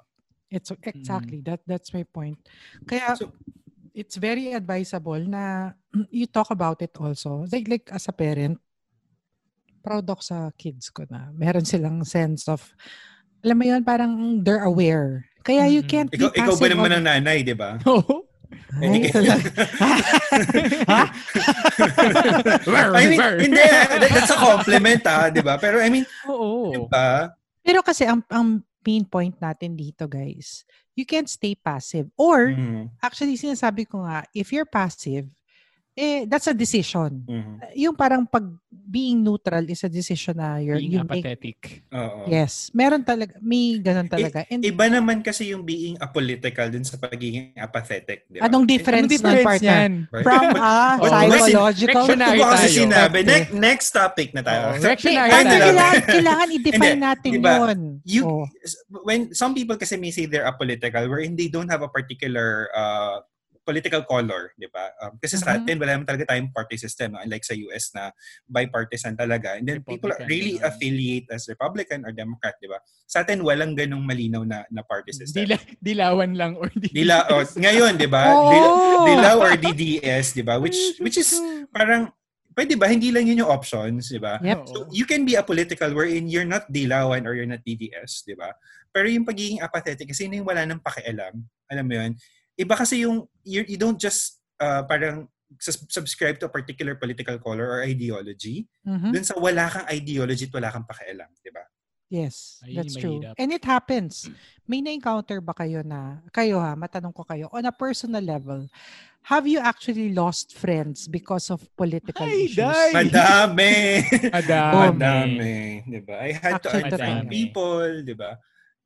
[SPEAKER 3] It's exactly that that's my point. Kaya
[SPEAKER 2] So-
[SPEAKER 3] it's very advisable na you talk about it also. Like like as a parent, proud ako sa kids ko na meron silang sense of alam mo yun, parang they're aware. Kaya you
[SPEAKER 1] Mm-mm.
[SPEAKER 3] can't
[SPEAKER 2] Ikaw,
[SPEAKER 3] be
[SPEAKER 2] ikaw ba
[SPEAKER 3] passive
[SPEAKER 2] naman ang nanay, di ba?
[SPEAKER 1] Oo.
[SPEAKER 3] Ay,
[SPEAKER 2] Hindi-
[SPEAKER 3] talaga. ha?
[SPEAKER 2] I mean, hindi, that- that's a compliment ah, di ba? Pero I mean,
[SPEAKER 1] Oo.
[SPEAKER 2] di ba?
[SPEAKER 3] Pero kasi ang, ang main point natin dito, guys. You can't stay passive. Or,
[SPEAKER 2] Mhm.
[SPEAKER 3] actually, sinasabi ko nga, if you're passive, eh, that's a decision.
[SPEAKER 2] Mhm.
[SPEAKER 3] Yung parang pag being neutral is a decision na you're,
[SPEAKER 1] Being
[SPEAKER 3] you make-
[SPEAKER 1] apathetic.
[SPEAKER 2] Oo.
[SPEAKER 3] Yes. Meron talaga, may ganun talaga. And
[SPEAKER 2] Iba naman kasi yung being apolitical dun sa pagiging apathetic, di ba?
[SPEAKER 3] anong difference,
[SPEAKER 1] Anong difference
[SPEAKER 3] ng partner?
[SPEAKER 1] yan?
[SPEAKER 3] From a
[SPEAKER 1] Oh,
[SPEAKER 3] psychological
[SPEAKER 1] Direction na
[SPEAKER 2] Ito ba kasi
[SPEAKER 1] tayo.
[SPEAKER 2] sinabi? Next, next topic na tayo.
[SPEAKER 1] Oh,
[SPEAKER 3] basta
[SPEAKER 2] tayo.
[SPEAKER 3] kailangan, kailangan i-define natin
[SPEAKER 2] diba,
[SPEAKER 3] yun.
[SPEAKER 2] you
[SPEAKER 3] Oh.
[SPEAKER 2] when some people kasi may say they're apolitical wherein they don't have a particular uh, political color, di ba? Um, kasi sa
[SPEAKER 3] Mhm.
[SPEAKER 2] atin, wala naman talaga tayong party system, no? unlike sa US na bipartisan talaga. And then people
[SPEAKER 1] Republican,
[SPEAKER 2] really
[SPEAKER 1] ganun.
[SPEAKER 2] affiliate as Republican or Democrat, di ba? Sa atin, walang ganong malinaw na, na party system.
[SPEAKER 1] Dila, dilawan lang or di.
[SPEAKER 2] Dila, oh, ngayon, di ba?
[SPEAKER 3] Oo.
[SPEAKER 2] Dila, dilaw or DDS, di ba? Which, which is parang, pwede ba, hindi lang yun yung options, di ba?
[SPEAKER 3] Yep.
[SPEAKER 2] So, you can be apolitical wherein you're not dilawan or you're not DDS, di ba? Pero yung pagiging apathetic, kasi yun yung wala nang pakialam. Alam mo yun? Iba kasi yung, you, you don't just uh, parang sus- subscribe to a particular political color or ideology.
[SPEAKER 3] Mhm.
[SPEAKER 2] Dun sa wala kang ideology at wala kang pakialam, di ba?
[SPEAKER 3] Yes,
[SPEAKER 1] Ayun
[SPEAKER 3] that's true.
[SPEAKER 1] mahirap.
[SPEAKER 3] And it happens. May na-encounter ba kayo na, kayo ha, matanong ko kayo, on a personal level, have you actually lost friends because of political
[SPEAKER 1] Ay,
[SPEAKER 3] issues?
[SPEAKER 1] day!
[SPEAKER 2] Madami!
[SPEAKER 1] Madami.
[SPEAKER 2] Madami. Di ba? I had to
[SPEAKER 3] Actually,
[SPEAKER 2] unfriend
[SPEAKER 1] totoo.
[SPEAKER 2] people, di ba?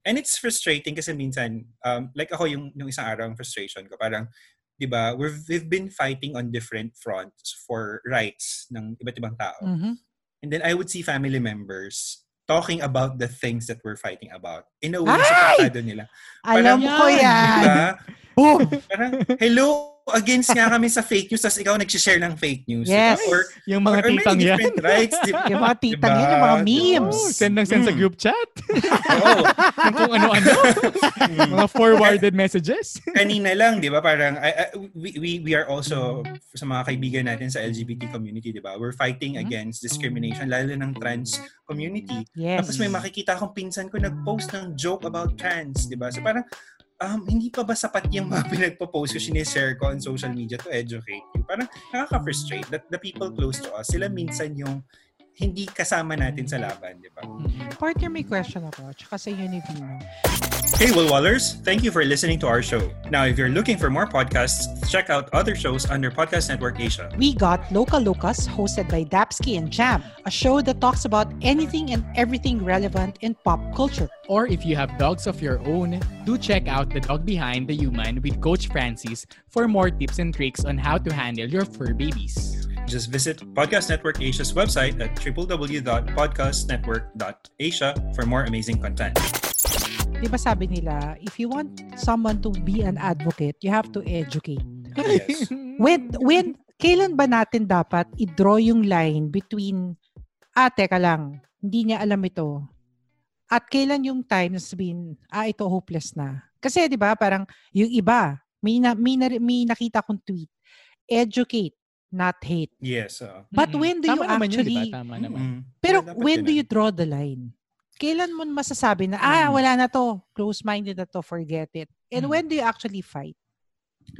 [SPEAKER 2] And it's frustrating kasi minsan, um, like ako yung, yung isang araw ang frustration ko, parang, di ba, we've, we've been fighting on different fronts for rights ng iba't ibang tao.
[SPEAKER 3] Mhm.
[SPEAKER 2] And then I would see family members talking about the things that we're fighting about. In a way,
[SPEAKER 3] Ay!
[SPEAKER 2] sa nila.
[SPEAKER 3] Alam
[SPEAKER 2] Parang-
[SPEAKER 3] ko
[SPEAKER 1] Yan,
[SPEAKER 3] yan.
[SPEAKER 2] Diba?
[SPEAKER 3] Boom!
[SPEAKER 2] Parang, hello, against nga kami sa fake news, tapos ikaw nag-share ng fake news. diba?
[SPEAKER 3] Yes.
[SPEAKER 2] Or,
[SPEAKER 1] Yung mga
[SPEAKER 2] or,
[SPEAKER 1] titang yan.
[SPEAKER 2] rights. Di ba?
[SPEAKER 3] Yung mga titang
[SPEAKER 2] Diba?
[SPEAKER 3] yan, yung mga
[SPEAKER 2] Diba?
[SPEAKER 3] memes.
[SPEAKER 1] Oh, send ng send sa
[SPEAKER 2] Mm.
[SPEAKER 1] group chat.
[SPEAKER 2] Oo.
[SPEAKER 1] Yung kung ano-ano. mga forwarded messages.
[SPEAKER 2] kanina lang, 'di ba? Parang I, I- we, we we are also sa mga kaibigan natin sa LGBT community, 'di ba? We're fighting
[SPEAKER 3] Mhm.
[SPEAKER 2] against discrimination lalo ng trans community.
[SPEAKER 3] Yes.
[SPEAKER 2] Tapos may makikita akong pinsan ko nag-post ng joke about trans, 'di ba? So parang um, hindi pa ba sapat yung mga pinagpo-post ko, sinishare ko on social media to educate you? Parang nakaka-frustrate that the people close to us, sila minsan yung hindi kasama natin sa laban, di ba?
[SPEAKER 3] Partner, may question ako. Tsaka sa inyo ni Vino.
[SPEAKER 2] Hey, Woolwallers! Thank you for listening to our show. Now, if you're looking for more podcasts, check out other shows under Podcast Network Asia.
[SPEAKER 3] We got Local Lucas, hosted by Dapsky and Jam, a show that talks about anything and everything relevant in pop culture.
[SPEAKER 1] Or if you have dogs of your own, do check out The Dog Behind the Human with Coach Francis for more tips and tricks on how to handle your fur babies.
[SPEAKER 2] Just visit Podcast Network Asia's website at www.podcastnetwork.asia for more amazing content.
[SPEAKER 3] Di ba sabi nila, if you want someone to be an advocate, you have to educate.
[SPEAKER 2] Yes.
[SPEAKER 3] When, when, kailan ba natin dapat i-draw yung line between, ah, teka lang, hindi niya alam ito. At kailan yung time na sabihin, ah, ito hopeless na. Kasi, di ba, parang yung iba, may, na, may, na, may nakita kong tweet, educate, not hate.
[SPEAKER 2] Yes. uh,
[SPEAKER 3] But when do
[SPEAKER 1] Tama
[SPEAKER 3] you
[SPEAKER 1] naman
[SPEAKER 3] actually,
[SPEAKER 1] Yun, diba? Tama naman.
[SPEAKER 3] pero
[SPEAKER 2] Yeah,
[SPEAKER 3] when do you draw the line? Kailan mo masasabi na, ah,
[SPEAKER 2] Mm.
[SPEAKER 3] wala na to, close-minded na to, forget it. And
[SPEAKER 1] Mm.
[SPEAKER 3] when do you actually fight?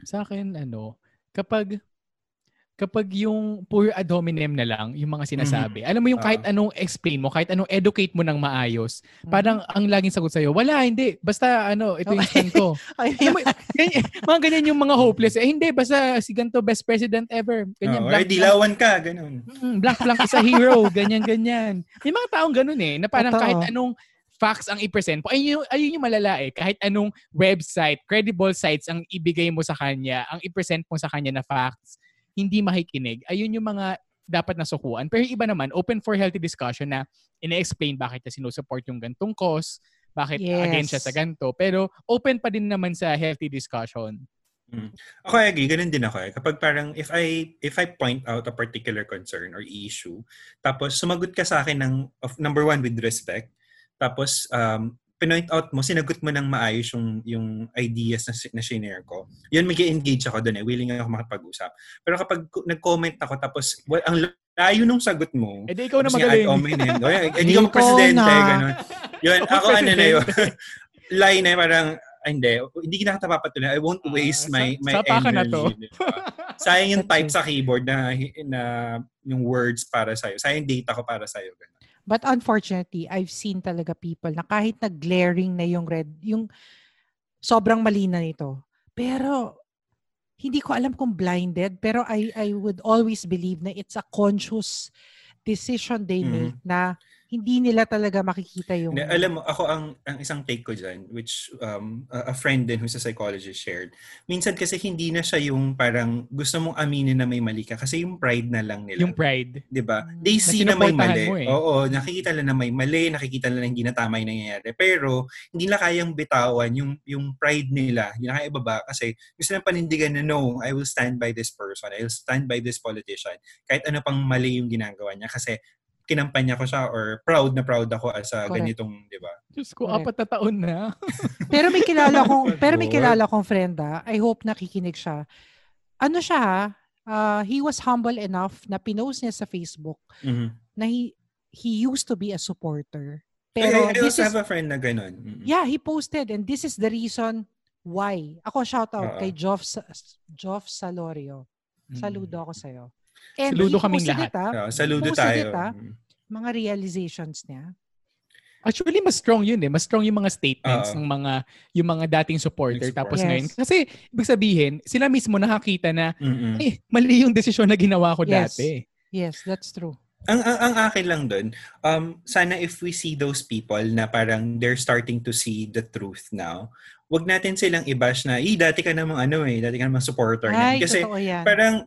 [SPEAKER 1] Sa akin, ano, kapag kapag yung pure ad hominem na lang, yung mga sinasabi. Alam mo yung kahit
[SPEAKER 2] Ah.
[SPEAKER 1] anong explain mo, kahit anong educate mo ng maayos,
[SPEAKER 3] Mhm.
[SPEAKER 1] parang ang laging sagot sa'yo, wala, hindi. Basta, ano, ito yung stand ko.
[SPEAKER 3] Ay,
[SPEAKER 1] Alam mo, ganyan, mga ganyan yung mga hopeless. Eh, hindi, basta si ganito, best president ever. Ganyan,
[SPEAKER 2] Oh,
[SPEAKER 1] blank,
[SPEAKER 2] or dilawan ka, ganun.
[SPEAKER 1] Mm, blank blank is a hero, ganyan ganyan. May mga taong ganun eh, na parang
[SPEAKER 3] Totoo.
[SPEAKER 1] kahit anong facts ang i-present mo, ayun yung, ayun yung malala eh. Kahit anong website, credible sites ang ibigay mo sa kanya, ang i-present mo sa kanya na facts, hindi makikinig. Ayun yung mga dapat nasukuan. Pero yung iba naman, open for healthy discussion na ine-explain bakit niya sinusupport yung gantong cause, bakit
[SPEAKER 3] Yes.
[SPEAKER 1] against siya sa ganto. Pero open pa din naman sa healthy discussion.
[SPEAKER 2] Ako I agree, ganun din ako eh. Kapag parang if I if I point out a particular concern or issue, tapos sumagot ka sa akin ng of number one with respect, tapos um pinoint out mo, sinagot mo ng maayos yung, yung ideas na, na shinare ko, yun mag engage ako doon eh. Willing ako makapag-usap. Pero kapag nag-comment ako, tapos well, ang layo nung sagot mo,
[SPEAKER 1] Eh di ikaw na magaling.
[SPEAKER 2] hominem, o yan, hindi ka
[SPEAKER 3] Ikaw
[SPEAKER 2] presidente,
[SPEAKER 3] na.
[SPEAKER 2] ganun. Yun,
[SPEAKER 1] Ako
[SPEAKER 2] ano na yun. line eh, parang, ay, hindi, hindi kita papatuloy. I won't
[SPEAKER 1] Ah,
[SPEAKER 2] waste
[SPEAKER 1] sa-
[SPEAKER 2] my, my
[SPEAKER 1] ka na to.
[SPEAKER 2] energy. Sayang yung type sa keyboard na, na yung words para sa'yo. Sayang data ko para sa'yo. Ganun.
[SPEAKER 3] But unfortunately, I've seen talaga people na kahit na glaring na yung red, yung sobrang mali na nito. Pero hindi ko alam kung blinded, pero I I would always believe na it's a conscious decision they
[SPEAKER 2] Mhm.
[SPEAKER 3] make na hindi nila talaga makikita yung
[SPEAKER 2] Hindi, alam mo, ako ang, ang isang take ko dyan, which um, a, a friend din who's a psychologist shared, minsan kasi hindi na siya yung parang gusto mong aminin na may mali ka kasi yung pride na lang nila.
[SPEAKER 1] Yung pride.
[SPEAKER 2] 'di ba?
[SPEAKER 3] Mm.
[SPEAKER 2] They
[SPEAKER 1] Na
[SPEAKER 2] see na may mali.
[SPEAKER 1] mo eh.
[SPEAKER 2] Oo, nakikita lang na may mali, nakikita lang na hindi na tama yung nangyayari. Pero hindi na kayang bitawan yung yung pride nila. Hindi na kaya ibaba kasi gusto lang panindigan na no, I will stand by this person. I will stand by this politician. Kahit ano pang mali yung ginagawa niya kasi kinampanya ko siya or proud na proud ako as a
[SPEAKER 3] Correct.
[SPEAKER 2] ganitong, 'di ba?
[SPEAKER 1] Diyos ko,
[SPEAKER 3] Correct.
[SPEAKER 1] apat na taon na.
[SPEAKER 3] Pero may kilala kong pero may kilala kong friend ah. I hope nakikinig siya. Ano siya ha? Ah, he was humble enough na pinost niya sa Facebook
[SPEAKER 2] Mhm.
[SPEAKER 3] na he he used to be a supporter.
[SPEAKER 2] Pero I, I
[SPEAKER 3] this
[SPEAKER 2] also
[SPEAKER 3] is
[SPEAKER 2] have a friend na ganun. Mhm.
[SPEAKER 3] Yeah, he posted and this is the reason why. Ako shout out
[SPEAKER 2] Oo.
[SPEAKER 3] kay Joff Sa- Joff Salorio. Saludo ako sa'yo. And
[SPEAKER 1] Saludo
[SPEAKER 3] he
[SPEAKER 1] kaming lahat.
[SPEAKER 3] It, ah,
[SPEAKER 2] Yeah, saludo tayo.
[SPEAKER 3] it, ah. Mga realizations niya.
[SPEAKER 1] Actually, mas strong yun eh. Mas strong yung mga statements
[SPEAKER 2] Oo.
[SPEAKER 1] ng mga yung mga dating supporter.
[SPEAKER 2] Yung
[SPEAKER 1] Tapos
[SPEAKER 3] support.
[SPEAKER 1] ngayon,
[SPEAKER 3] Yes.
[SPEAKER 1] kasi ibig sabihin, sila mismo nakakita na,
[SPEAKER 2] Mhm.
[SPEAKER 1] eh, mali yung desisyon na ginawa ko
[SPEAKER 3] Yes.
[SPEAKER 1] dati.
[SPEAKER 3] Yes, that's true.
[SPEAKER 2] ang, ang, ang akin lang dun, um, sana if we see those people na parang they're starting to see the truth now, wag natin silang i-bash na, eh, dati ka namang ano eh, dati ka namang supporter. niyan."
[SPEAKER 3] Ay,
[SPEAKER 2] Kasi
[SPEAKER 3] totoo yan.
[SPEAKER 2] parang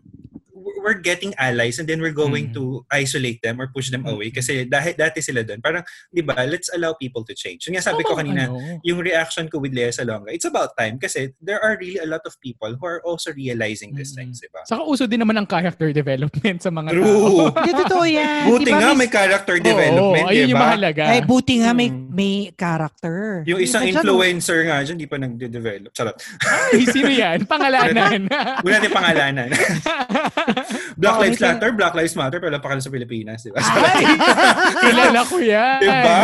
[SPEAKER 2] we're getting allies and then we're going
[SPEAKER 1] Mm.
[SPEAKER 2] to isolate them or push them away kasi dahil dati sila doon. Parang, di ba, let's allow people to change. Yun nga sabi ko
[SPEAKER 1] Tamang
[SPEAKER 2] kanina,
[SPEAKER 1] ano.
[SPEAKER 2] yung reaction ko with Lea Salonga, it's about time kasi there are really a lot of people who are also realizing these
[SPEAKER 1] Mm.
[SPEAKER 2] things, di ba?
[SPEAKER 1] Saka uso din naman ang character development sa mga tao.
[SPEAKER 2] True.
[SPEAKER 3] Hindi, totoo yan.
[SPEAKER 2] Buti
[SPEAKER 3] Di ba,
[SPEAKER 2] nga
[SPEAKER 3] may-
[SPEAKER 2] character development,
[SPEAKER 1] ayun
[SPEAKER 2] di
[SPEAKER 1] yung
[SPEAKER 2] ba?
[SPEAKER 1] mahalaga.
[SPEAKER 3] Ay, buti nga may,
[SPEAKER 2] Mm.
[SPEAKER 3] may character.
[SPEAKER 2] Yung isang
[SPEAKER 3] dyan,
[SPEAKER 2] influencer nga dyan, di pa nagde-develop. Charot.
[SPEAKER 1] Ay, sino yan? Pangalanan.
[SPEAKER 2] Wala natin pangalanan. Black Lives Matter, Black Lives Matter, pero pa sa Pilipinas, di ba?
[SPEAKER 1] Ay, kilala ko yan.
[SPEAKER 2] Diba?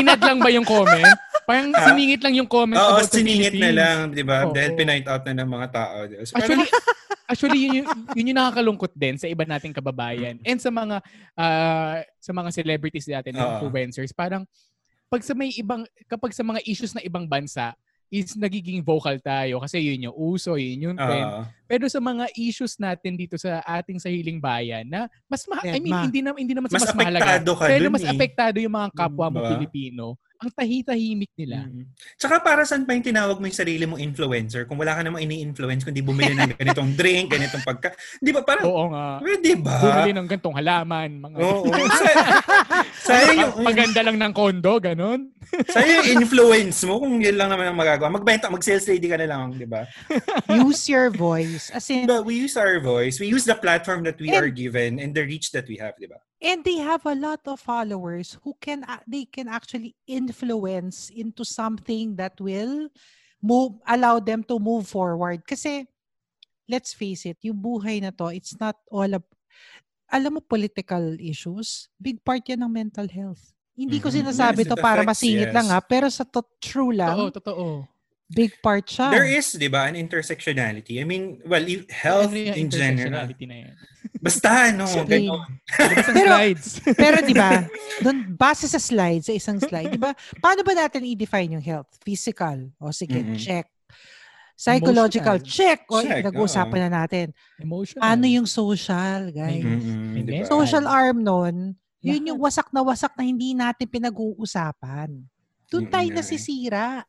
[SPEAKER 1] Inad lang ba yung comment? Parang
[SPEAKER 2] Ha?
[SPEAKER 1] siningit lang yung comment
[SPEAKER 2] Oo, siningit na lang, di ba?
[SPEAKER 1] Oo.
[SPEAKER 2] Dahil pinind out na ng mga tao. di ba? So,
[SPEAKER 1] Actually, actually yun, yung, yun yung nakakalungkot din sa iba nating kababayan and sa mga ah, sa mga celebrities natin,
[SPEAKER 2] Oo.
[SPEAKER 1] influencers. Parang pag sa may ibang kapag sa mga issues na ibang bansa is nagiging vocal tayo kasi yun yung uso, yun yung trend.
[SPEAKER 2] Oo.
[SPEAKER 1] Pero sa mga issues natin dito sa ating sahiling bayan na mas ma- I mean
[SPEAKER 3] Edma.
[SPEAKER 1] hindi na hindi naman
[SPEAKER 2] Mas
[SPEAKER 1] mas, mahalaga.
[SPEAKER 2] ka
[SPEAKER 1] Pero
[SPEAKER 2] dun
[SPEAKER 1] mas
[SPEAKER 2] eh.
[SPEAKER 1] apektado yung mga kapwa mo
[SPEAKER 2] Diba?
[SPEAKER 1] Pilipino. Ang tahi-tahimik nila.
[SPEAKER 2] Mm. Tsaka para saan pa yung tinawag mo yung sarili mong influencer kung wala ka namang ini-influence kundi bumili ng ganitong drink, ganitong pagka... Di ba? Parang,
[SPEAKER 1] Oo nga.
[SPEAKER 2] pwede ba?
[SPEAKER 1] Bumili ng gantong halaman, mga
[SPEAKER 2] Oo. Sa- Sayang yung,
[SPEAKER 1] paganda lang ng kondo, ganun.
[SPEAKER 2] sayang yung influence mo kung yun lang naman ang magagawa. Magbenta, mag-sales lady ka na lang, di ba?
[SPEAKER 3] Use your voice. As in,
[SPEAKER 2] But we use our voice. We use the platform that we
[SPEAKER 3] And-
[SPEAKER 2] are given and the reach that we have, di ba?
[SPEAKER 3] And they have a lot of followers who can a- they can actually influence into something that will move allow them to move forward kasi let's face it yung buhay na to it's not all of alam mo political issues big part yan ng mental health hindi ko
[SPEAKER 2] Mhm.
[SPEAKER 3] sinasabi
[SPEAKER 2] Yes,
[SPEAKER 3] to
[SPEAKER 2] it
[SPEAKER 3] para
[SPEAKER 2] affects,
[SPEAKER 3] masingit lang
[SPEAKER 2] yes.
[SPEAKER 3] ha pero sa to, true
[SPEAKER 1] Totoo,
[SPEAKER 3] lang
[SPEAKER 1] totoo.
[SPEAKER 3] Big part siya
[SPEAKER 2] There is, di ba, an intersectionality. I mean, well, you- health
[SPEAKER 1] Ano yung
[SPEAKER 2] in general.
[SPEAKER 1] intersectionality na yan?
[SPEAKER 2] Basta, no, ganon.
[SPEAKER 3] Pero-
[SPEAKER 1] slides.
[SPEAKER 3] Pero 'di ba? Doon base sa slide, sa isang slide, 'di ba? Paano ba natin i-define yung health? Physical. O sige,
[SPEAKER 2] Mhm.
[SPEAKER 3] check. Psychological,
[SPEAKER 1] Emotional.
[SPEAKER 3] check. O
[SPEAKER 2] Check,
[SPEAKER 3] nag-uusapan na natin.
[SPEAKER 1] Emotional.
[SPEAKER 3] Ano yung social, guys?
[SPEAKER 1] Mental.
[SPEAKER 3] Social arm nun, yun yung wasak na wasak na hindi natin pinag-uusapan. Doon tayo nasisira.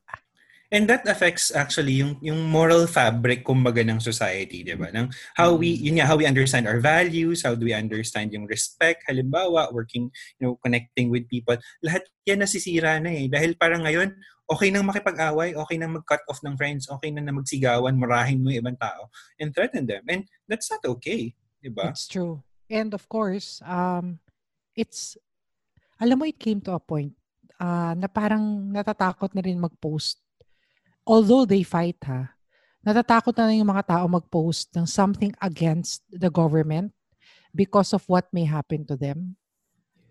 [SPEAKER 2] And that affects actually yung yung moral fabric kumbaga ng society, 'di ba? Ng how we
[SPEAKER 3] Mm.
[SPEAKER 2] yun nga how we understand our values, how do we understand yung respect, halimbawa working, you know, connecting with people. Lahat yan nasisira na eh dahil parang ngayon okay nang makipag-away, okay nang mag-cut off ng friends, okay na na magsigawan, marahin mo yung ibang tao and threaten them. And that's not okay, 'di ba?
[SPEAKER 3] It's true. And of course, um, it's, alam mo, it came to a point ah, na parang natatakot na rin mag-post. Although they fight ha, natatakot na yung mga tao mag-post ng something against the government because of what may happen to them.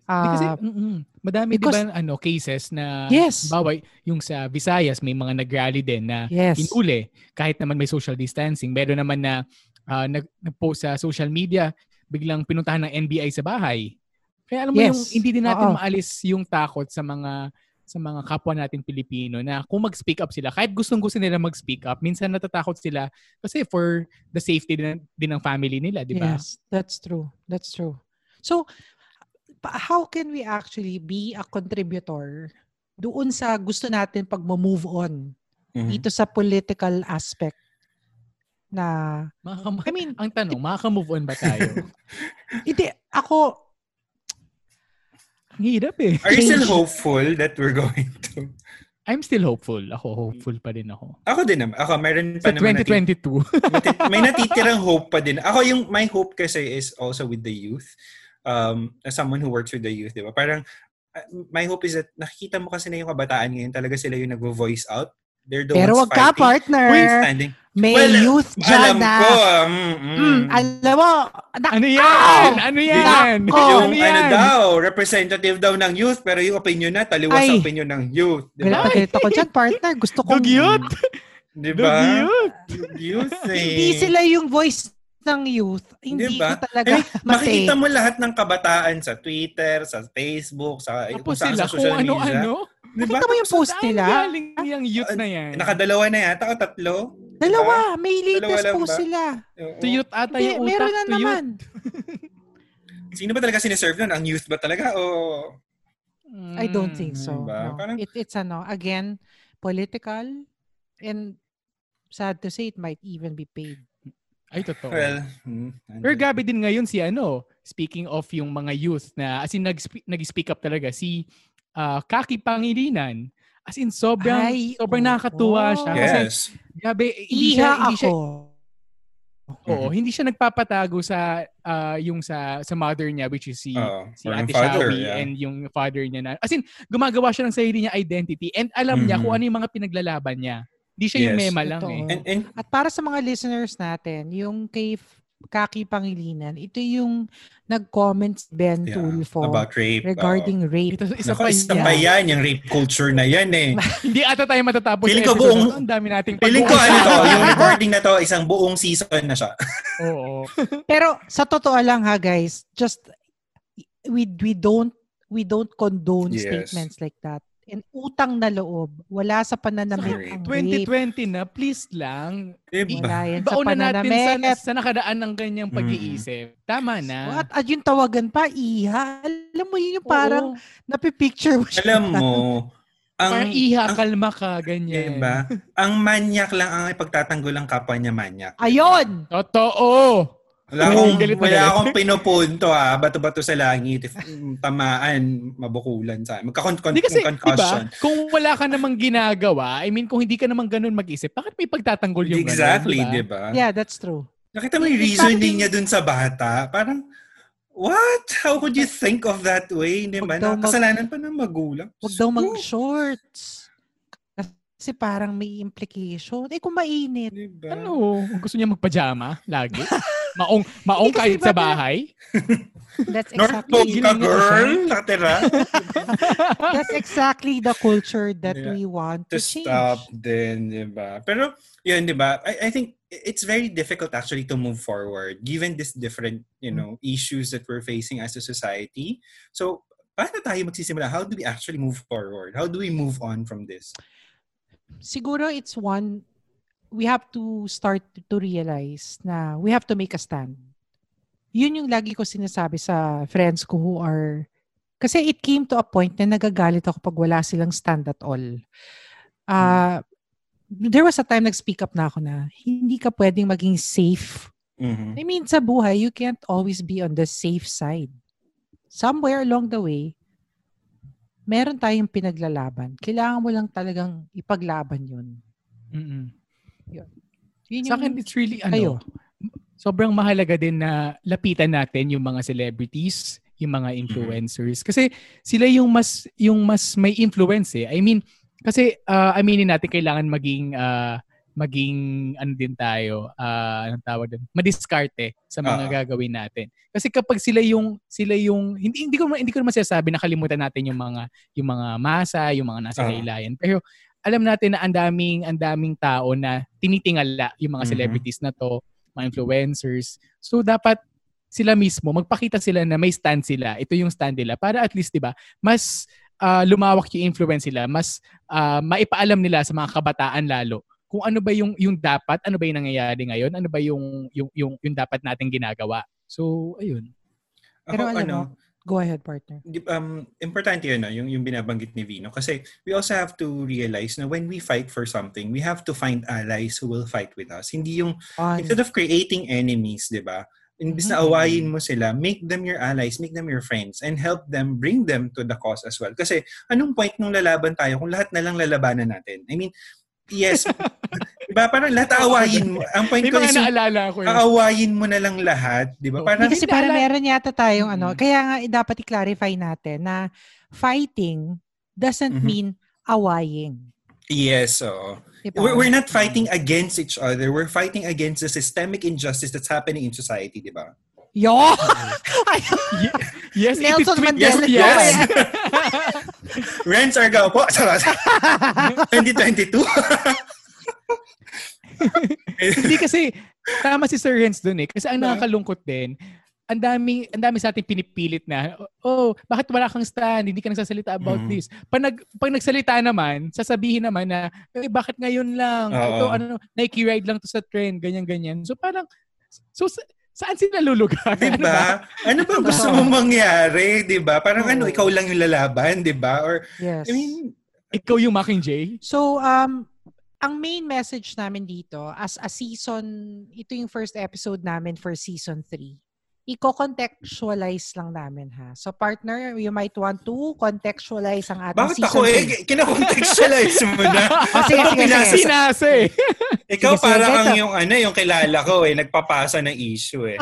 [SPEAKER 1] Di kasi,
[SPEAKER 3] Ah,
[SPEAKER 1] mm-mm. madami
[SPEAKER 3] because-
[SPEAKER 1] di ba ano, cases na,
[SPEAKER 3] Yes.
[SPEAKER 1] bawa, yung sa Visayas, may mga nag-rally din na
[SPEAKER 3] yes.
[SPEAKER 1] inuli, kahit naman may social distancing. Meron naman na nag, nag-post sa social media, biglang pinuntahan ng NBI sa bahay. Kaya alam mo
[SPEAKER 3] Yes.
[SPEAKER 1] yung hindi din natin
[SPEAKER 3] Oo.
[SPEAKER 1] maalis yung takot sa mga sa mga kapwa natin Pilipino na kung mag-speak up sila, kahit gustong gusto nila mag-speak up, minsan natatakot sila kasi for the safety din, din ng family nila, di ba?
[SPEAKER 3] Yes, that's true. That's true. So, how can we actually be a contributor doon sa gusto natin pag move on
[SPEAKER 2] Mhm.
[SPEAKER 3] dito sa political aspect na
[SPEAKER 1] Makaka-
[SPEAKER 3] I mean,
[SPEAKER 1] ang tanong, makaka-move on ba tayo?
[SPEAKER 3] hindi ako
[SPEAKER 1] ang hirap eh.
[SPEAKER 2] Are you still hopeful that we're going to?
[SPEAKER 1] I'm still hopeful. Ako, hopeful pa din ako.
[SPEAKER 2] Ako din naman. Ako, meron pa
[SPEAKER 1] Sa
[SPEAKER 2] naman nati-
[SPEAKER 1] 2022.
[SPEAKER 2] nati- may natitirang hope pa din. Ako, yung my hope kasi is also with the youth. Um, as someone who works with the youth, di ba? Parang, uh, my hope is that nakikita mo kasi na yung kabataan ngayon, talaga sila yung nagvo-voice out. They're the
[SPEAKER 3] pero
[SPEAKER 2] ones
[SPEAKER 3] wag ka
[SPEAKER 2] fighting.
[SPEAKER 3] partner.
[SPEAKER 2] Standing.
[SPEAKER 3] May
[SPEAKER 2] Well,
[SPEAKER 3] youth dyan
[SPEAKER 2] Alam
[SPEAKER 3] na.
[SPEAKER 2] ko. Mm, mm.
[SPEAKER 3] Mm, alam mo, nak-
[SPEAKER 1] ano yan?
[SPEAKER 3] Ow!
[SPEAKER 1] Ano yan?
[SPEAKER 3] Nako!
[SPEAKER 2] yung
[SPEAKER 1] ano
[SPEAKER 2] ano
[SPEAKER 1] yan?
[SPEAKER 2] daw, representative daw ng youth, pero yung opinion na, taliwas sa
[SPEAKER 3] Ay.
[SPEAKER 2] opinion ng youth. Di
[SPEAKER 3] Galit
[SPEAKER 2] ba?
[SPEAKER 3] na galit ako dyan, partner. Gusto kong...
[SPEAKER 1] Dugyot!
[SPEAKER 2] Di ba?
[SPEAKER 1] Dugyot!
[SPEAKER 2] Youth eh.
[SPEAKER 3] Hindi sila yung voice ng youth. Hindi
[SPEAKER 2] Diba?
[SPEAKER 3] ko talaga
[SPEAKER 2] Eh,
[SPEAKER 3] masi.
[SPEAKER 2] makikita mo lahat ng kabataan sa Twitter, sa Facebook, sa
[SPEAKER 1] Tapos
[SPEAKER 2] kung saan
[SPEAKER 1] sila
[SPEAKER 2] sa
[SPEAKER 1] kung
[SPEAKER 2] social media.
[SPEAKER 1] ano-ano.
[SPEAKER 2] Di ba?
[SPEAKER 3] Nakita mo yung post
[SPEAKER 1] Saan
[SPEAKER 3] nila?
[SPEAKER 1] galing yung youth na yan?
[SPEAKER 2] Nakadalawa na yata o tatlo?
[SPEAKER 3] Dalawa. May
[SPEAKER 2] Diba? Dalawa
[SPEAKER 3] latest
[SPEAKER 2] lang
[SPEAKER 3] post
[SPEAKER 2] ba?
[SPEAKER 3] sila.
[SPEAKER 2] Oo.
[SPEAKER 1] To youth ata
[SPEAKER 3] Hindi,
[SPEAKER 1] yung utak.
[SPEAKER 3] meron na
[SPEAKER 1] to
[SPEAKER 3] naman.
[SPEAKER 2] Sino ba talaga siniserve nun? Ang youth ba talaga? O
[SPEAKER 1] youth.
[SPEAKER 3] I don't think so.
[SPEAKER 2] Diba?
[SPEAKER 3] No.
[SPEAKER 2] Parang-
[SPEAKER 3] It, it's ano, again, political and sad to say it might even be paid.
[SPEAKER 1] Ay, totoo.
[SPEAKER 2] well, hmm,
[SPEAKER 1] Pero gabi din ngayon si ano, speaking of yung mga youth na as in nag-speak, nag-speak up talaga si ah, Kaki Pangilinan. As in sobrang
[SPEAKER 3] Ay,
[SPEAKER 1] sobrang
[SPEAKER 3] oo.
[SPEAKER 1] nakakatuwa siya kasi
[SPEAKER 2] Yes.
[SPEAKER 1] gabi hindi siya
[SPEAKER 3] Iha
[SPEAKER 1] hindi siya
[SPEAKER 3] ako.
[SPEAKER 1] oo, hindi siya nagpapatago sa ah, yung sa sa mother niya which is si
[SPEAKER 2] Oo.
[SPEAKER 1] si
[SPEAKER 2] yung
[SPEAKER 1] Ate
[SPEAKER 2] father,
[SPEAKER 1] Shawi
[SPEAKER 2] yeah.
[SPEAKER 1] and yung father niya na as in gumagawa siya ng sarili niya identity and alam niya
[SPEAKER 2] Mhm.
[SPEAKER 1] kung ano yung mga pinaglalaban niya. Hindi siya yung
[SPEAKER 2] Yes.
[SPEAKER 1] mema lang
[SPEAKER 3] Totoo.
[SPEAKER 1] eh.
[SPEAKER 2] And, and
[SPEAKER 3] At para sa mga listeners natin, yung kay Kaki Pangilinan, ito yung nag-comment si Ben
[SPEAKER 2] yeah,
[SPEAKER 3] Tulfo
[SPEAKER 2] about rape.
[SPEAKER 3] regarding rape.
[SPEAKER 1] Ito isa
[SPEAKER 2] Nako,
[SPEAKER 1] pa
[SPEAKER 2] isa
[SPEAKER 1] yan.
[SPEAKER 2] pa yan, yung rape culture na yan eh.
[SPEAKER 1] Hindi ata tayo matatapos
[SPEAKER 2] Feeling
[SPEAKER 1] sa
[SPEAKER 2] ko buong-.
[SPEAKER 1] Ang dami nating
[SPEAKER 2] Feeling ko ano to, yung recording na to, isang buong season na siya.
[SPEAKER 1] Oo.
[SPEAKER 3] Pero sa totoo lang ha guys, just we we don't we don't condone
[SPEAKER 2] Yes.
[SPEAKER 3] statements like that. And utang na loob, wala sa pananamit
[SPEAKER 2] Sorry.
[SPEAKER 3] ang rape.
[SPEAKER 1] 2020 na, please lang.
[SPEAKER 2] Diba?
[SPEAKER 1] Baon na natin sa,
[SPEAKER 3] pananamit.
[SPEAKER 1] sa nakadaan ng ganyang pag-iisip. Tama na.
[SPEAKER 3] At, at yung tawagan pa, iha. Alam mo yun yung parang
[SPEAKER 1] Oo.
[SPEAKER 3] napipicture mo siya.
[SPEAKER 2] Alam mo, ang,
[SPEAKER 1] Parang iha,
[SPEAKER 2] ang,
[SPEAKER 1] kalma ka, ganyan.
[SPEAKER 2] diba? ang manyak lang ang ipagtatanggol ang kapwa niya manyak.
[SPEAKER 3] Ayun!
[SPEAKER 1] Totoo!
[SPEAKER 2] Wala akong, wala akong pinupunto ah. Bato-bato sa langit. If, mm, tamaan, mabukulan sa Magka-concussion.
[SPEAKER 1] Hindi kasi, diba, kung wala ka namang ginagawa, I mean, kung hindi ka naman ganun mag-isip, bakit may pagtatanggol yung
[SPEAKER 2] Exactly,
[SPEAKER 1] ganun,
[SPEAKER 2] di
[SPEAKER 1] diba?
[SPEAKER 2] ba?
[SPEAKER 3] Yeah, that's true.
[SPEAKER 2] Nakita mo yung reasoning niya dun sa bata. Parang, what? How could you think of that way? Di
[SPEAKER 3] daw mag-
[SPEAKER 2] Kasalanan pa ng magulang.
[SPEAKER 3] Huwag daw mag-shorts. Kasi parang may implication. Eh, kung mainit.
[SPEAKER 2] Diba?
[SPEAKER 1] Ano? Gusto niya magpajama lagi? maong maong kahit sa
[SPEAKER 3] diba
[SPEAKER 1] bahay?
[SPEAKER 3] That's
[SPEAKER 2] North
[SPEAKER 3] exactly,
[SPEAKER 2] Pole ka, girl! Nakatira.
[SPEAKER 3] that's exactly the culture that
[SPEAKER 2] Yeah.
[SPEAKER 3] we want to,
[SPEAKER 2] to
[SPEAKER 3] change.
[SPEAKER 2] stop din, di ba? Pero, yun, di ba? I, I think it's very difficult actually to move forward given this different, you know, issues that we're facing as a society. So, paano tayo magsisimula? How do we actually move forward? How do we move on from this?
[SPEAKER 3] Siguro it's one, we have to start to realize na we have to make a stand. Yun yung lagi ko sinasabi sa friends ko who are, kasi it came to a point na nagagalit ako pag wala silang stand at all. Uh, There was a time nag-speak up na ako na hindi ka pwedeng maging safe
[SPEAKER 2] Mhm.
[SPEAKER 3] I mean, sa buhay, you can't always be on the safe side. Somewhere along the way, meron tayong pinaglalaban. Kailangan mo lang talagang ipaglaban yun.
[SPEAKER 1] Mm-mm.
[SPEAKER 3] Yun
[SPEAKER 1] Sa akin, it's really,
[SPEAKER 3] kayo.
[SPEAKER 1] ano, sobrang mahalaga din na lapitan natin yung mga celebrities, yung mga influencers. Kasi sila yung mas, yung mas may influence eh. I mean, kasi uh, aminin natin kailangan maging, ah, maging ano din tayo, ah, anong tawag din, madiskarte sa mga
[SPEAKER 2] Ah.
[SPEAKER 1] gagawin natin. Kasi kapag sila yung sila yung hindi hindi ko hindi ko naman sinasabi na kalimutan natin yung mga yung mga masa, yung mga nasa
[SPEAKER 2] Ah.
[SPEAKER 1] laylayan. Pero alam natin na ang daming ang daming tao na tinitingala yung mga
[SPEAKER 2] Mhm.
[SPEAKER 1] celebrities na to, mga influencers. So dapat sila mismo, magpakita sila na may stand sila. Ito yung stand nila. Para at least, di ba, mas ah, lumawak yung influence nila, mas ah, maipaalam nila sa mga kabataan lalo kung ano ba yung yung dapat, ano ba yung nangyayari ngayon, ano ba yung yung yung, yung dapat nating ginagawa. So, ayun.
[SPEAKER 3] Pero
[SPEAKER 2] Ako,
[SPEAKER 3] alam
[SPEAKER 2] ano,
[SPEAKER 3] go ahead, partner.
[SPEAKER 2] um, importante yun, no, yung, yung binabanggit ni Vino. Kasi we also have to realize na when we fight for something, we have to find allies who will fight with us. Hindi yung,
[SPEAKER 3] On.
[SPEAKER 2] instead of creating enemies, di ba? Imbis na
[SPEAKER 3] Mhm.
[SPEAKER 2] awayin mo sila, make them your allies, make them your friends, and help them, bring them to the cause as well. Kasi anong point nung lalaban tayo kung lahat na lang lalabanan natin? I mean, yes, di ba? Parang lahat aawayin mo. Ang point ko is
[SPEAKER 1] naalala ko yun.
[SPEAKER 2] aawayin mo na lang lahat, di ba?
[SPEAKER 1] Oh.
[SPEAKER 2] Parang,
[SPEAKER 3] Hindi kasi
[SPEAKER 1] Hindi,
[SPEAKER 3] para
[SPEAKER 1] ala-
[SPEAKER 3] meron yata tayong ano,
[SPEAKER 2] Mm.
[SPEAKER 3] kaya nga dapat i-clarify natin na fighting doesn't
[SPEAKER 2] Mhm.
[SPEAKER 3] mean awaying.
[SPEAKER 2] yes, oo.
[SPEAKER 3] Diba?
[SPEAKER 2] We're, we're not fighting against each other. We're fighting against the systemic injustice that's happening in society, di ba?
[SPEAKER 3] Yo! Ay,
[SPEAKER 1] Yes,
[SPEAKER 3] Nelson Mandela.
[SPEAKER 1] Yes, yes.
[SPEAKER 2] Rents are go po. Sarap. 2022.
[SPEAKER 1] Hindi kasi tama si Sir Renz dun eh. Kasi ang nakakalungkot din, ang dami ang dami sa ating pinipilit na oh bakit wala kang stand hindi ka nagsasalita about
[SPEAKER 2] Mhm.
[SPEAKER 1] this pag nag pag nagsalita naman sasabihin naman na eh, bakit ngayon lang
[SPEAKER 2] Oo.
[SPEAKER 1] ito ano Nike ride lang to sa trend ganyan ganyan so parang so saan sila lulugar
[SPEAKER 2] Di
[SPEAKER 1] Ano ba?
[SPEAKER 2] Ano ba gusto mong mangyari? Di ba? Parang ano,
[SPEAKER 3] Oo.
[SPEAKER 2] ikaw lang yung lalaban, di ba? Or,
[SPEAKER 3] yes.
[SPEAKER 2] I mean,
[SPEAKER 1] ikaw yung Mockingjay
[SPEAKER 3] So, um, ang main message namin dito, as a season, ito yung first episode namin for season 3. Iko-contextualize lang namin ha. So, partner, you might want to contextualize ang ating
[SPEAKER 2] bakit
[SPEAKER 3] season
[SPEAKER 2] ako
[SPEAKER 3] three.
[SPEAKER 2] eh, kinakontextualize mo na.
[SPEAKER 3] Oh, sige, sige,
[SPEAKER 2] pinasa-
[SPEAKER 3] sige.
[SPEAKER 1] eh.
[SPEAKER 2] Ikaw
[SPEAKER 3] Sige, sige,
[SPEAKER 2] parang ang
[SPEAKER 3] ganito.
[SPEAKER 2] yung ano, yung kilala ko eh, nagpapasa ng issue eh.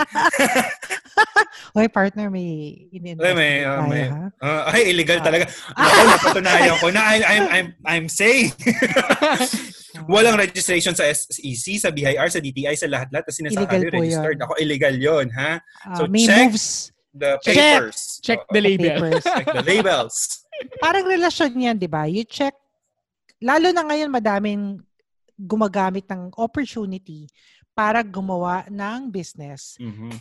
[SPEAKER 3] Hoy, partner, may
[SPEAKER 2] Ay,
[SPEAKER 3] in-investigate
[SPEAKER 2] may, uh,
[SPEAKER 3] tayo,
[SPEAKER 2] may,
[SPEAKER 3] ha?
[SPEAKER 2] uh, ay, illegal talaga. Ako, napatunayan ko na I, I'm, I'm, I'm saying. Walang registration sa SEC, sa BIR, sa DTI, sa lahat-lahat. Tapos
[SPEAKER 3] Illegal
[SPEAKER 2] sinasabi,
[SPEAKER 3] po
[SPEAKER 2] registered.
[SPEAKER 3] yun.
[SPEAKER 2] Ako, illegal yon ha?
[SPEAKER 3] Ah,
[SPEAKER 2] So, check.
[SPEAKER 3] moves,
[SPEAKER 2] The
[SPEAKER 3] Check.
[SPEAKER 2] papers.
[SPEAKER 1] check
[SPEAKER 2] Oo,
[SPEAKER 1] the label
[SPEAKER 3] papers.
[SPEAKER 2] check the labels.
[SPEAKER 3] Parang relasyon yan, di ba? You check, lalo na ngayon madaming gumagamit ng opportunity para gumawa ng business.
[SPEAKER 2] Mhm.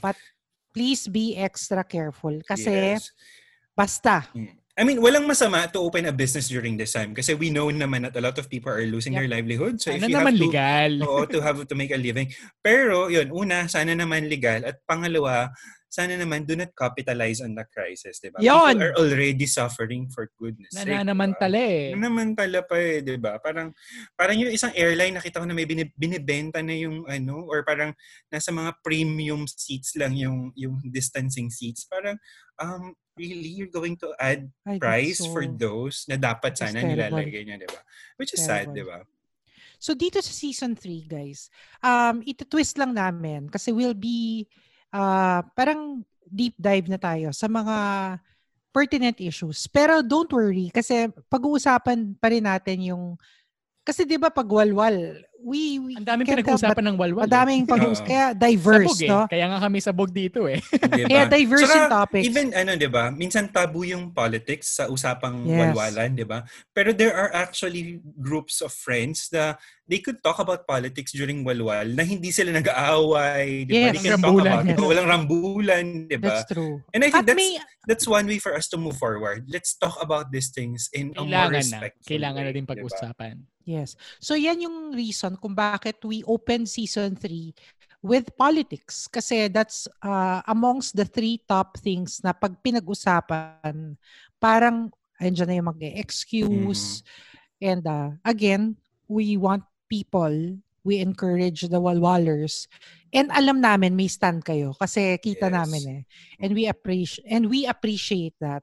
[SPEAKER 3] Please be extra careful kasi
[SPEAKER 2] Yes.
[SPEAKER 3] basta.
[SPEAKER 2] I mean, walang masama to open a business during this time kasi we know naman that a lot of people are losing
[SPEAKER 3] Yep.
[SPEAKER 2] their livelihood. So if
[SPEAKER 1] ano
[SPEAKER 2] you
[SPEAKER 1] naman
[SPEAKER 2] have to,
[SPEAKER 1] legal
[SPEAKER 2] oo, to have to make a living. Pero, yun, una, sana naman legal. At pangalawa, sana naman do not capitalize on the crisis, di ba? People are already suffering for goodness sake.
[SPEAKER 1] nananamantala eh
[SPEAKER 2] Nanamantala pa eh, di ba? Parang, parang yung isang airline, nakita ko na may bini- binibenta na yung ano, or parang nasa mga premium seats lang yung yung distancing seats. Parang, um, really, you're going to add
[SPEAKER 3] that's
[SPEAKER 2] price
[SPEAKER 3] so-
[SPEAKER 2] for those na dapat sana nilalagay niya, di ba? Which is sad,
[SPEAKER 3] Terrible.
[SPEAKER 2] di ba?
[SPEAKER 3] So dito sa season 3, guys, um, ito-twist lang namin kasi we'll be uh, parang deep dive na tayo sa mga pertinent issues. Pero don't worry kasi pag-uusapan pa rin natin yung kasi 'di ba pag walwal, we, we
[SPEAKER 1] ang daming pinag-uusapan ng walwal eh.
[SPEAKER 3] Madaming pag
[SPEAKER 2] Oo.
[SPEAKER 3] kaya diverse,
[SPEAKER 1] sabog eh.
[SPEAKER 3] no?
[SPEAKER 1] kaya nga kami sabog dito eh
[SPEAKER 2] Di
[SPEAKER 3] Kaya diverse
[SPEAKER 2] Tsaka,
[SPEAKER 3] yung topics.
[SPEAKER 2] Even ano, 'di ba? Minsan tabu yung politics sa usapang
[SPEAKER 3] Yes.
[SPEAKER 2] walwalan, 'di ba? Pero there are actually groups of friends na they could talk about politics during walwal na hindi sila nag-aaway, 'di ba?
[SPEAKER 3] Yes.
[SPEAKER 2] They can talk
[SPEAKER 1] Rambulan,
[SPEAKER 2] about
[SPEAKER 3] yes.
[SPEAKER 2] it. Walang rambulan, 'di ba?
[SPEAKER 3] That's true.
[SPEAKER 2] And I think
[SPEAKER 3] At
[SPEAKER 2] that's
[SPEAKER 3] may
[SPEAKER 2] that's one way for us to move forward. Let's talk about these things in a more
[SPEAKER 1] kailangan na
[SPEAKER 2] respectful
[SPEAKER 1] kailangan na
[SPEAKER 2] way,
[SPEAKER 1] din
[SPEAKER 2] di ba?
[SPEAKER 1] pag-usapan
[SPEAKER 3] Yes. So yan yung reason kung bakit we open season 3 with politics. Kasi that's uh, amongst the three top things na pag pinag-usapan parang andyan na yung mag-excuse and uh, again we want people we encourage the walwalers. And alam namin may stand kayo kasi kita
[SPEAKER 2] Yes.
[SPEAKER 3] namin eh. And we appreciate and we appreciate that.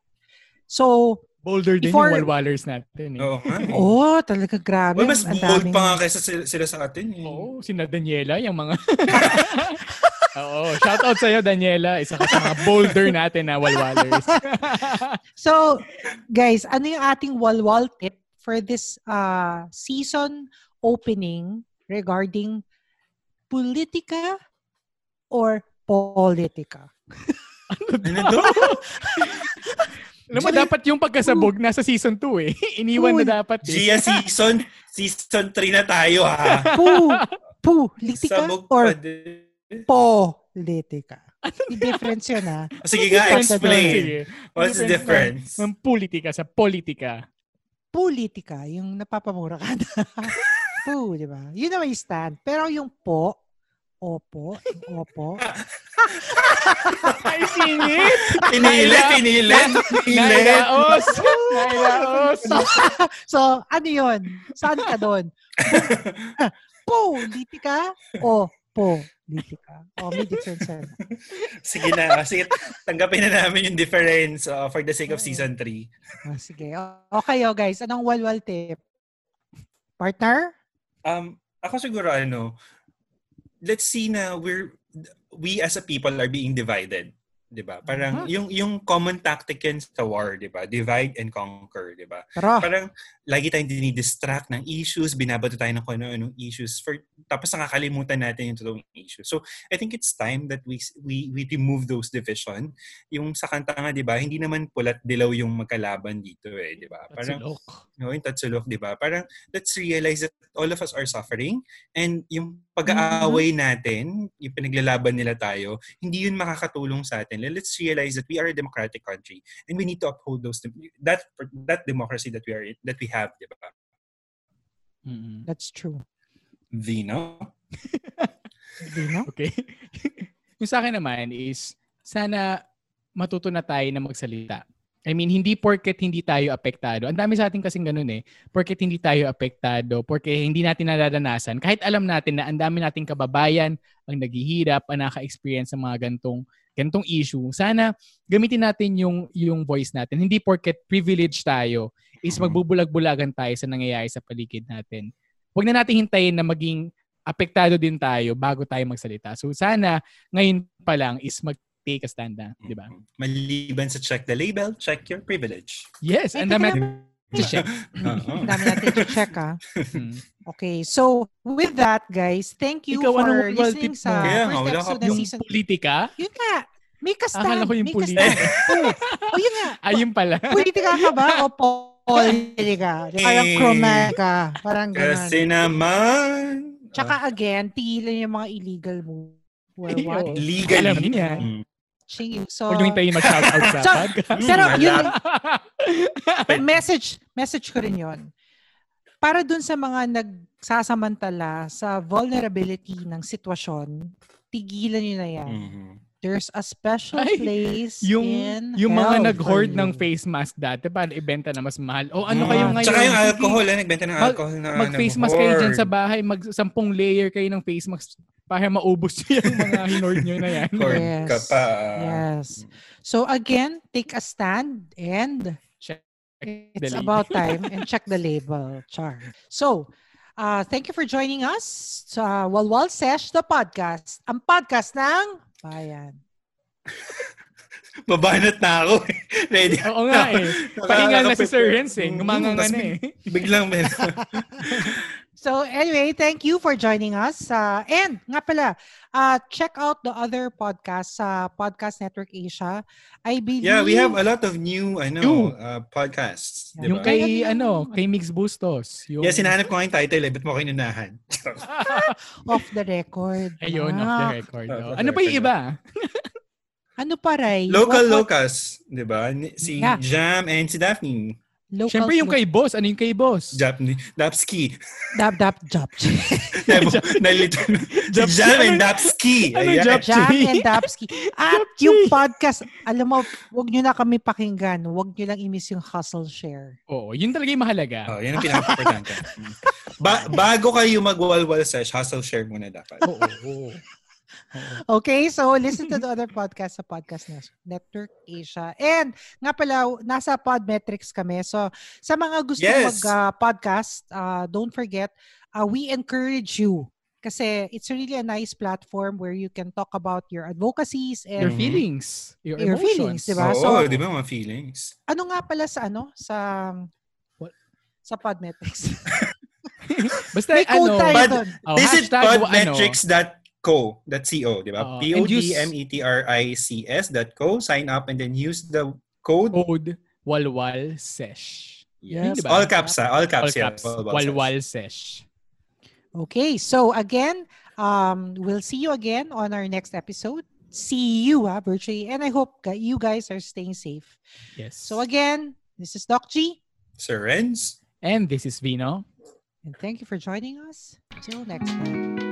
[SPEAKER 3] So
[SPEAKER 1] bolder din
[SPEAKER 3] Before-
[SPEAKER 1] yung walwalers natin eh
[SPEAKER 2] Oo nga. eh.
[SPEAKER 3] oh talaga grabe
[SPEAKER 2] Well, mas
[SPEAKER 3] ang
[SPEAKER 2] bold
[SPEAKER 3] daming-
[SPEAKER 2] pa nga kaysa sila, sila sa atin. Eh.
[SPEAKER 1] Oo, sina Daniela, yung mga... Oo, shout out sa'yo, Daniela. Isa ka sa mga bolder natin na walwalers.
[SPEAKER 3] So, guys, ano yung ating walwal tip for this uh, season opening regarding politika or politika?
[SPEAKER 2] Ano to?
[SPEAKER 1] Alam mo, dapat yung pagkasabog nasa season 2 eh. Iniwan
[SPEAKER 3] Uy.
[SPEAKER 1] na dapat eh.
[SPEAKER 2] Gia season, season 3 na tayo ha.
[SPEAKER 3] Pu, politika
[SPEAKER 2] Sabog
[SPEAKER 3] or
[SPEAKER 2] pa din.
[SPEAKER 3] politika? May difference yun ah.
[SPEAKER 2] Sige nga, explain. What's the difference?
[SPEAKER 1] Ng politika sa politika.
[SPEAKER 3] Politika, yung napapamura ka na. po, di ba? Yun naman yung stand. Pero yung po, opo, opo.
[SPEAKER 1] Ay, singit!
[SPEAKER 2] Pinilit, pinilit, pinilit.
[SPEAKER 1] Nailaos! Nailaos!
[SPEAKER 3] So, so, ano yun? Saan ka doon? Politika o politika? O, may difference yan.
[SPEAKER 2] Sige na, sige, tanggapin na namin yung difference uh, for the sake of season 3.
[SPEAKER 3] Ah, sige. O, kayo guys, anong walwal tip? Partner?
[SPEAKER 2] Um, ako siguro ano, let's see na we're we as a people are being divided. 'di ba? Parang
[SPEAKER 3] Mhm.
[SPEAKER 2] yung yung common tactic yan sa war, 'di ba? Divide and conquer, 'di ba? Parang lagi tayong dinidistract ng issues, binabato tayo ng kung ano-anong issues for tapos nakakalimutan natin yung totoong issues. So, I think it's time that we we we remove those division. Yung sa kanta nga, 'di ba? Hindi naman pulat dilaw yung magkalaban dito eh, 'di ba? Parang
[SPEAKER 1] Tatsulok.
[SPEAKER 2] no, yung tatsulok, di ba? Parang let's realize that all of us are suffering and yung pag-aaway natin, yung pinaglalaban nila tayo, hindi yun makakatulong sa atin. Let's realize that we are a democratic country and we need to uphold those that that democracy that we are that we have, di ba?
[SPEAKER 1] Mm-mm.
[SPEAKER 3] that's true.
[SPEAKER 2] Vino?
[SPEAKER 3] Hindi, no?
[SPEAKER 1] Okay. yung sa akin naman is, sana matuto na tayo na magsalita. I mean, hindi porket hindi tayo apektado. Ang dami sa atin kasing ganun eh. Porket hindi tayo apektado, porket hindi natin nararanasan. Kahit alam natin na ang dami nating kababayan ang naghihirap, ang naka-experience ng mga gantong, gantong issue. Sana gamitin natin yung, yung voice natin. Hindi porket privilege tayo is
[SPEAKER 2] Mhm.
[SPEAKER 1] magbubulag-bulagan tayo sa nangyayari sa paligid natin. Huwag na natin hintayin na maging apektado din tayo bago tayo magsalita. So sana ngayon pa lang is mag-take a stand na, di ba?
[SPEAKER 2] Maliban sa check the label, check your privilege.
[SPEAKER 1] Yes, and
[SPEAKER 3] teka
[SPEAKER 1] natin check.
[SPEAKER 2] Oo.
[SPEAKER 3] Ang dami natin check ah.
[SPEAKER 1] Hmm.
[SPEAKER 3] Okay, so with that guys, thank you
[SPEAKER 1] Ikaw,
[SPEAKER 3] for
[SPEAKER 1] anong walwal
[SPEAKER 3] listening
[SPEAKER 1] tip
[SPEAKER 3] sa
[SPEAKER 2] nga,
[SPEAKER 3] first
[SPEAKER 2] wala
[SPEAKER 3] episode ng
[SPEAKER 1] Yung
[SPEAKER 3] season.
[SPEAKER 1] politika?
[SPEAKER 3] Yun nga, may ka-stand.
[SPEAKER 1] Akala ko yung
[SPEAKER 3] may
[SPEAKER 1] politika.
[SPEAKER 3] oh, oh, yun nga.
[SPEAKER 1] Ayun pala.
[SPEAKER 3] Politika ka ba o politika? Parang
[SPEAKER 2] Eh.
[SPEAKER 3] chromatica. Parang ganun.
[SPEAKER 2] Kasi naman.
[SPEAKER 3] Tsaka again, tigilan yung mga illegal mo. Or what?
[SPEAKER 2] Legal.
[SPEAKER 1] Alam niya.
[SPEAKER 2] Mm.
[SPEAKER 3] Ching- So,
[SPEAKER 1] Huwag nyo hintayin mag-shoutout sa
[SPEAKER 3] So,
[SPEAKER 1] podcast.
[SPEAKER 3] pero
[SPEAKER 2] Mm,
[SPEAKER 3] yun, message, message ko rin yun. Para dun sa mga nagsasamantala sa vulnerability ng sitwasyon, tigilan nyo na yan.
[SPEAKER 2] Mhm.
[SPEAKER 3] There's a special
[SPEAKER 1] Ay,
[SPEAKER 3] place
[SPEAKER 1] yung
[SPEAKER 3] in
[SPEAKER 1] yung mga nag-hoard ng face mask dati para ibenta na mas mahal. O ano
[SPEAKER 2] Mm.
[SPEAKER 1] kayo ngayon?
[SPEAKER 2] Tsaka yung alcohol, eh, nagbenta ng
[SPEAKER 1] Mag-
[SPEAKER 2] alcohol na
[SPEAKER 1] Mag-face mask kayo dyan sa bahay. Mag-sampung layer kayo ng face mask para maubos yung mga hinord nyo na yan.
[SPEAKER 3] Yes.
[SPEAKER 2] ka pa.
[SPEAKER 3] Yes. So again, take a stand and
[SPEAKER 1] Check
[SPEAKER 3] it's
[SPEAKER 1] the
[SPEAKER 3] about time and check the label. Char. So, uh, thank you for joining us sa Walwal Sesh, the podcast. Ang podcast ng Bayan.
[SPEAKER 2] Babanat na ako. eh. Ready.
[SPEAKER 1] Oo nga eh. Pahingal na si Sir Renz eh.
[SPEAKER 2] Mm,
[SPEAKER 1] Gumanga
[SPEAKER 2] tas
[SPEAKER 1] na eh.
[SPEAKER 2] Biglang may...
[SPEAKER 3] So anyway, thank you for joining us. Uh, and nga pala, uh, check out the other podcasts sa Podcast Network Asia. I believe...
[SPEAKER 2] yeah, we have a lot of new, I
[SPEAKER 1] New.
[SPEAKER 2] know, uh, podcasts.
[SPEAKER 3] Yeah.
[SPEAKER 2] Diba?
[SPEAKER 1] Yung kay, ano, kay Mix Bustos. Yung,
[SPEAKER 2] Yeah, sinahanap ko nga yung title eh. Ba't mo ko inunahan?
[SPEAKER 3] off the record.
[SPEAKER 1] Ayun, off the
[SPEAKER 3] Ah,
[SPEAKER 1] record.
[SPEAKER 2] Off
[SPEAKER 1] oh.
[SPEAKER 2] the
[SPEAKER 1] Ano pa yung iba?
[SPEAKER 3] Ano pa, Ray?
[SPEAKER 2] Local
[SPEAKER 3] What- what-
[SPEAKER 2] Locus. Diba? Ni- Si
[SPEAKER 3] Yeah.
[SPEAKER 2] Jam and si Daphne.
[SPEAKER 3] Local
[SPEAKER 1] Siyempre yung kay Boss. Ano yung kay Boss?
[SPEAKER 2] Daphne. Dapski.
[SPEAKER 3] Dab Dab Job.
[SPEAKER 2] Nalito. si
[SPEAKER 1] Japski.
[SPEAKER 2] Jam and
[SPEAKER 1] Ano-
[SPEAKER 2] Dapski.
[SPEAKER 1] ano
[SPEAKER 2] Ayan.
[SPEAKER 1] Jap-
[SPEAKER 3] Jam
[SPEAKER 1] Japchi.
[SPEAKER 3] and Dabski. At yung podcast, alam mo, wag nyo na kami pakinggan. Wag nyo lang i-miss yung hustle share.
[SPEAKER 1] Oo, yun talaga yung mahalaga.
[SPEAKER 2] Oh, yan ang pinaka-importante. ba- bago kayo magwalwal sesh, hustle share muna dapat.
[SPEAKER 1] Oo. oo.
[SPEAKER 3] Okay, so listen to the other podcast sa Podcast Network Asia. And nga pala, nasa Podmetrics kami. So sa mga gusto
[SPEAKER 2] Yes.
[SPEAKER 3] mag-podcast, uh, don't forget, uh, we encourage you kasi it's really a nice platform where you can talk about your advocacies
[SPEAKER 1] Your
[SPEAKER 3] and
[SPEAKER 2] Mhm.
[SPEAKER 1] feelings. Your,
[SPEAKER 3] Your
[SPEAKER 1] emotions.
[SPEAKER 3] feelings, diba?
[SPEAKER 2] Oo,
[SPEAKER 3] So-
[SPEAKER 2] di ba mga feelings?
[SPEAKER 3] ano nga pala sa ano sa
[SPEAKER 1] What?
[SPEAKER 3] sa Podmetrics.
[SPEAKER 1] Basta
[SPEAKER 3] May code
[SPEAKER 1] ano,
[SPEAKER 3] tayo
[SPEAKER 2] Bad-
[SPEAKER 3] doon.
[SPEAKER 1] oh,
[SPEAKER 2] Visit
[SPEAKER 1] hashtag, ano,
[SPEAKER 2] podmetrics.co. That's co, di ba?
[SPEAKER 1] Oo, and use-
[SPEAKER 2] P-O-D-M-E-T-R-I-C-S dot co. Sign up and then use the code.
[SPEAKER 1] code walwal sesh.
[SPEAKER 3] Yes.
[SPEAKER 1] Diba?
[SPEAKER 2] All caps, ha? All
[SPEAKER 1] All
[SPEAKER 2] caps, yeah.
[SPEAKER 1] caps.
[SPEAKER 2] Walwal
[SPEAKER 1] Walwal
[SPEAKER 2] sesh.
[SPEAKER 1] sesh.
[SPEAKER 3] Okay, so again, um, we'll see you again on our next episode. see you ah, virtually. And I hope that you guys are staying safe.
[SPEAKER 1] Yes.
[SPEAKER 3] So again, this is Doc G.
[SPEAKER 2] Sir Renz?
[SPEAKER 1] And this is Vino.
[SPEAKER 3] And thank you for joining us. Till next time.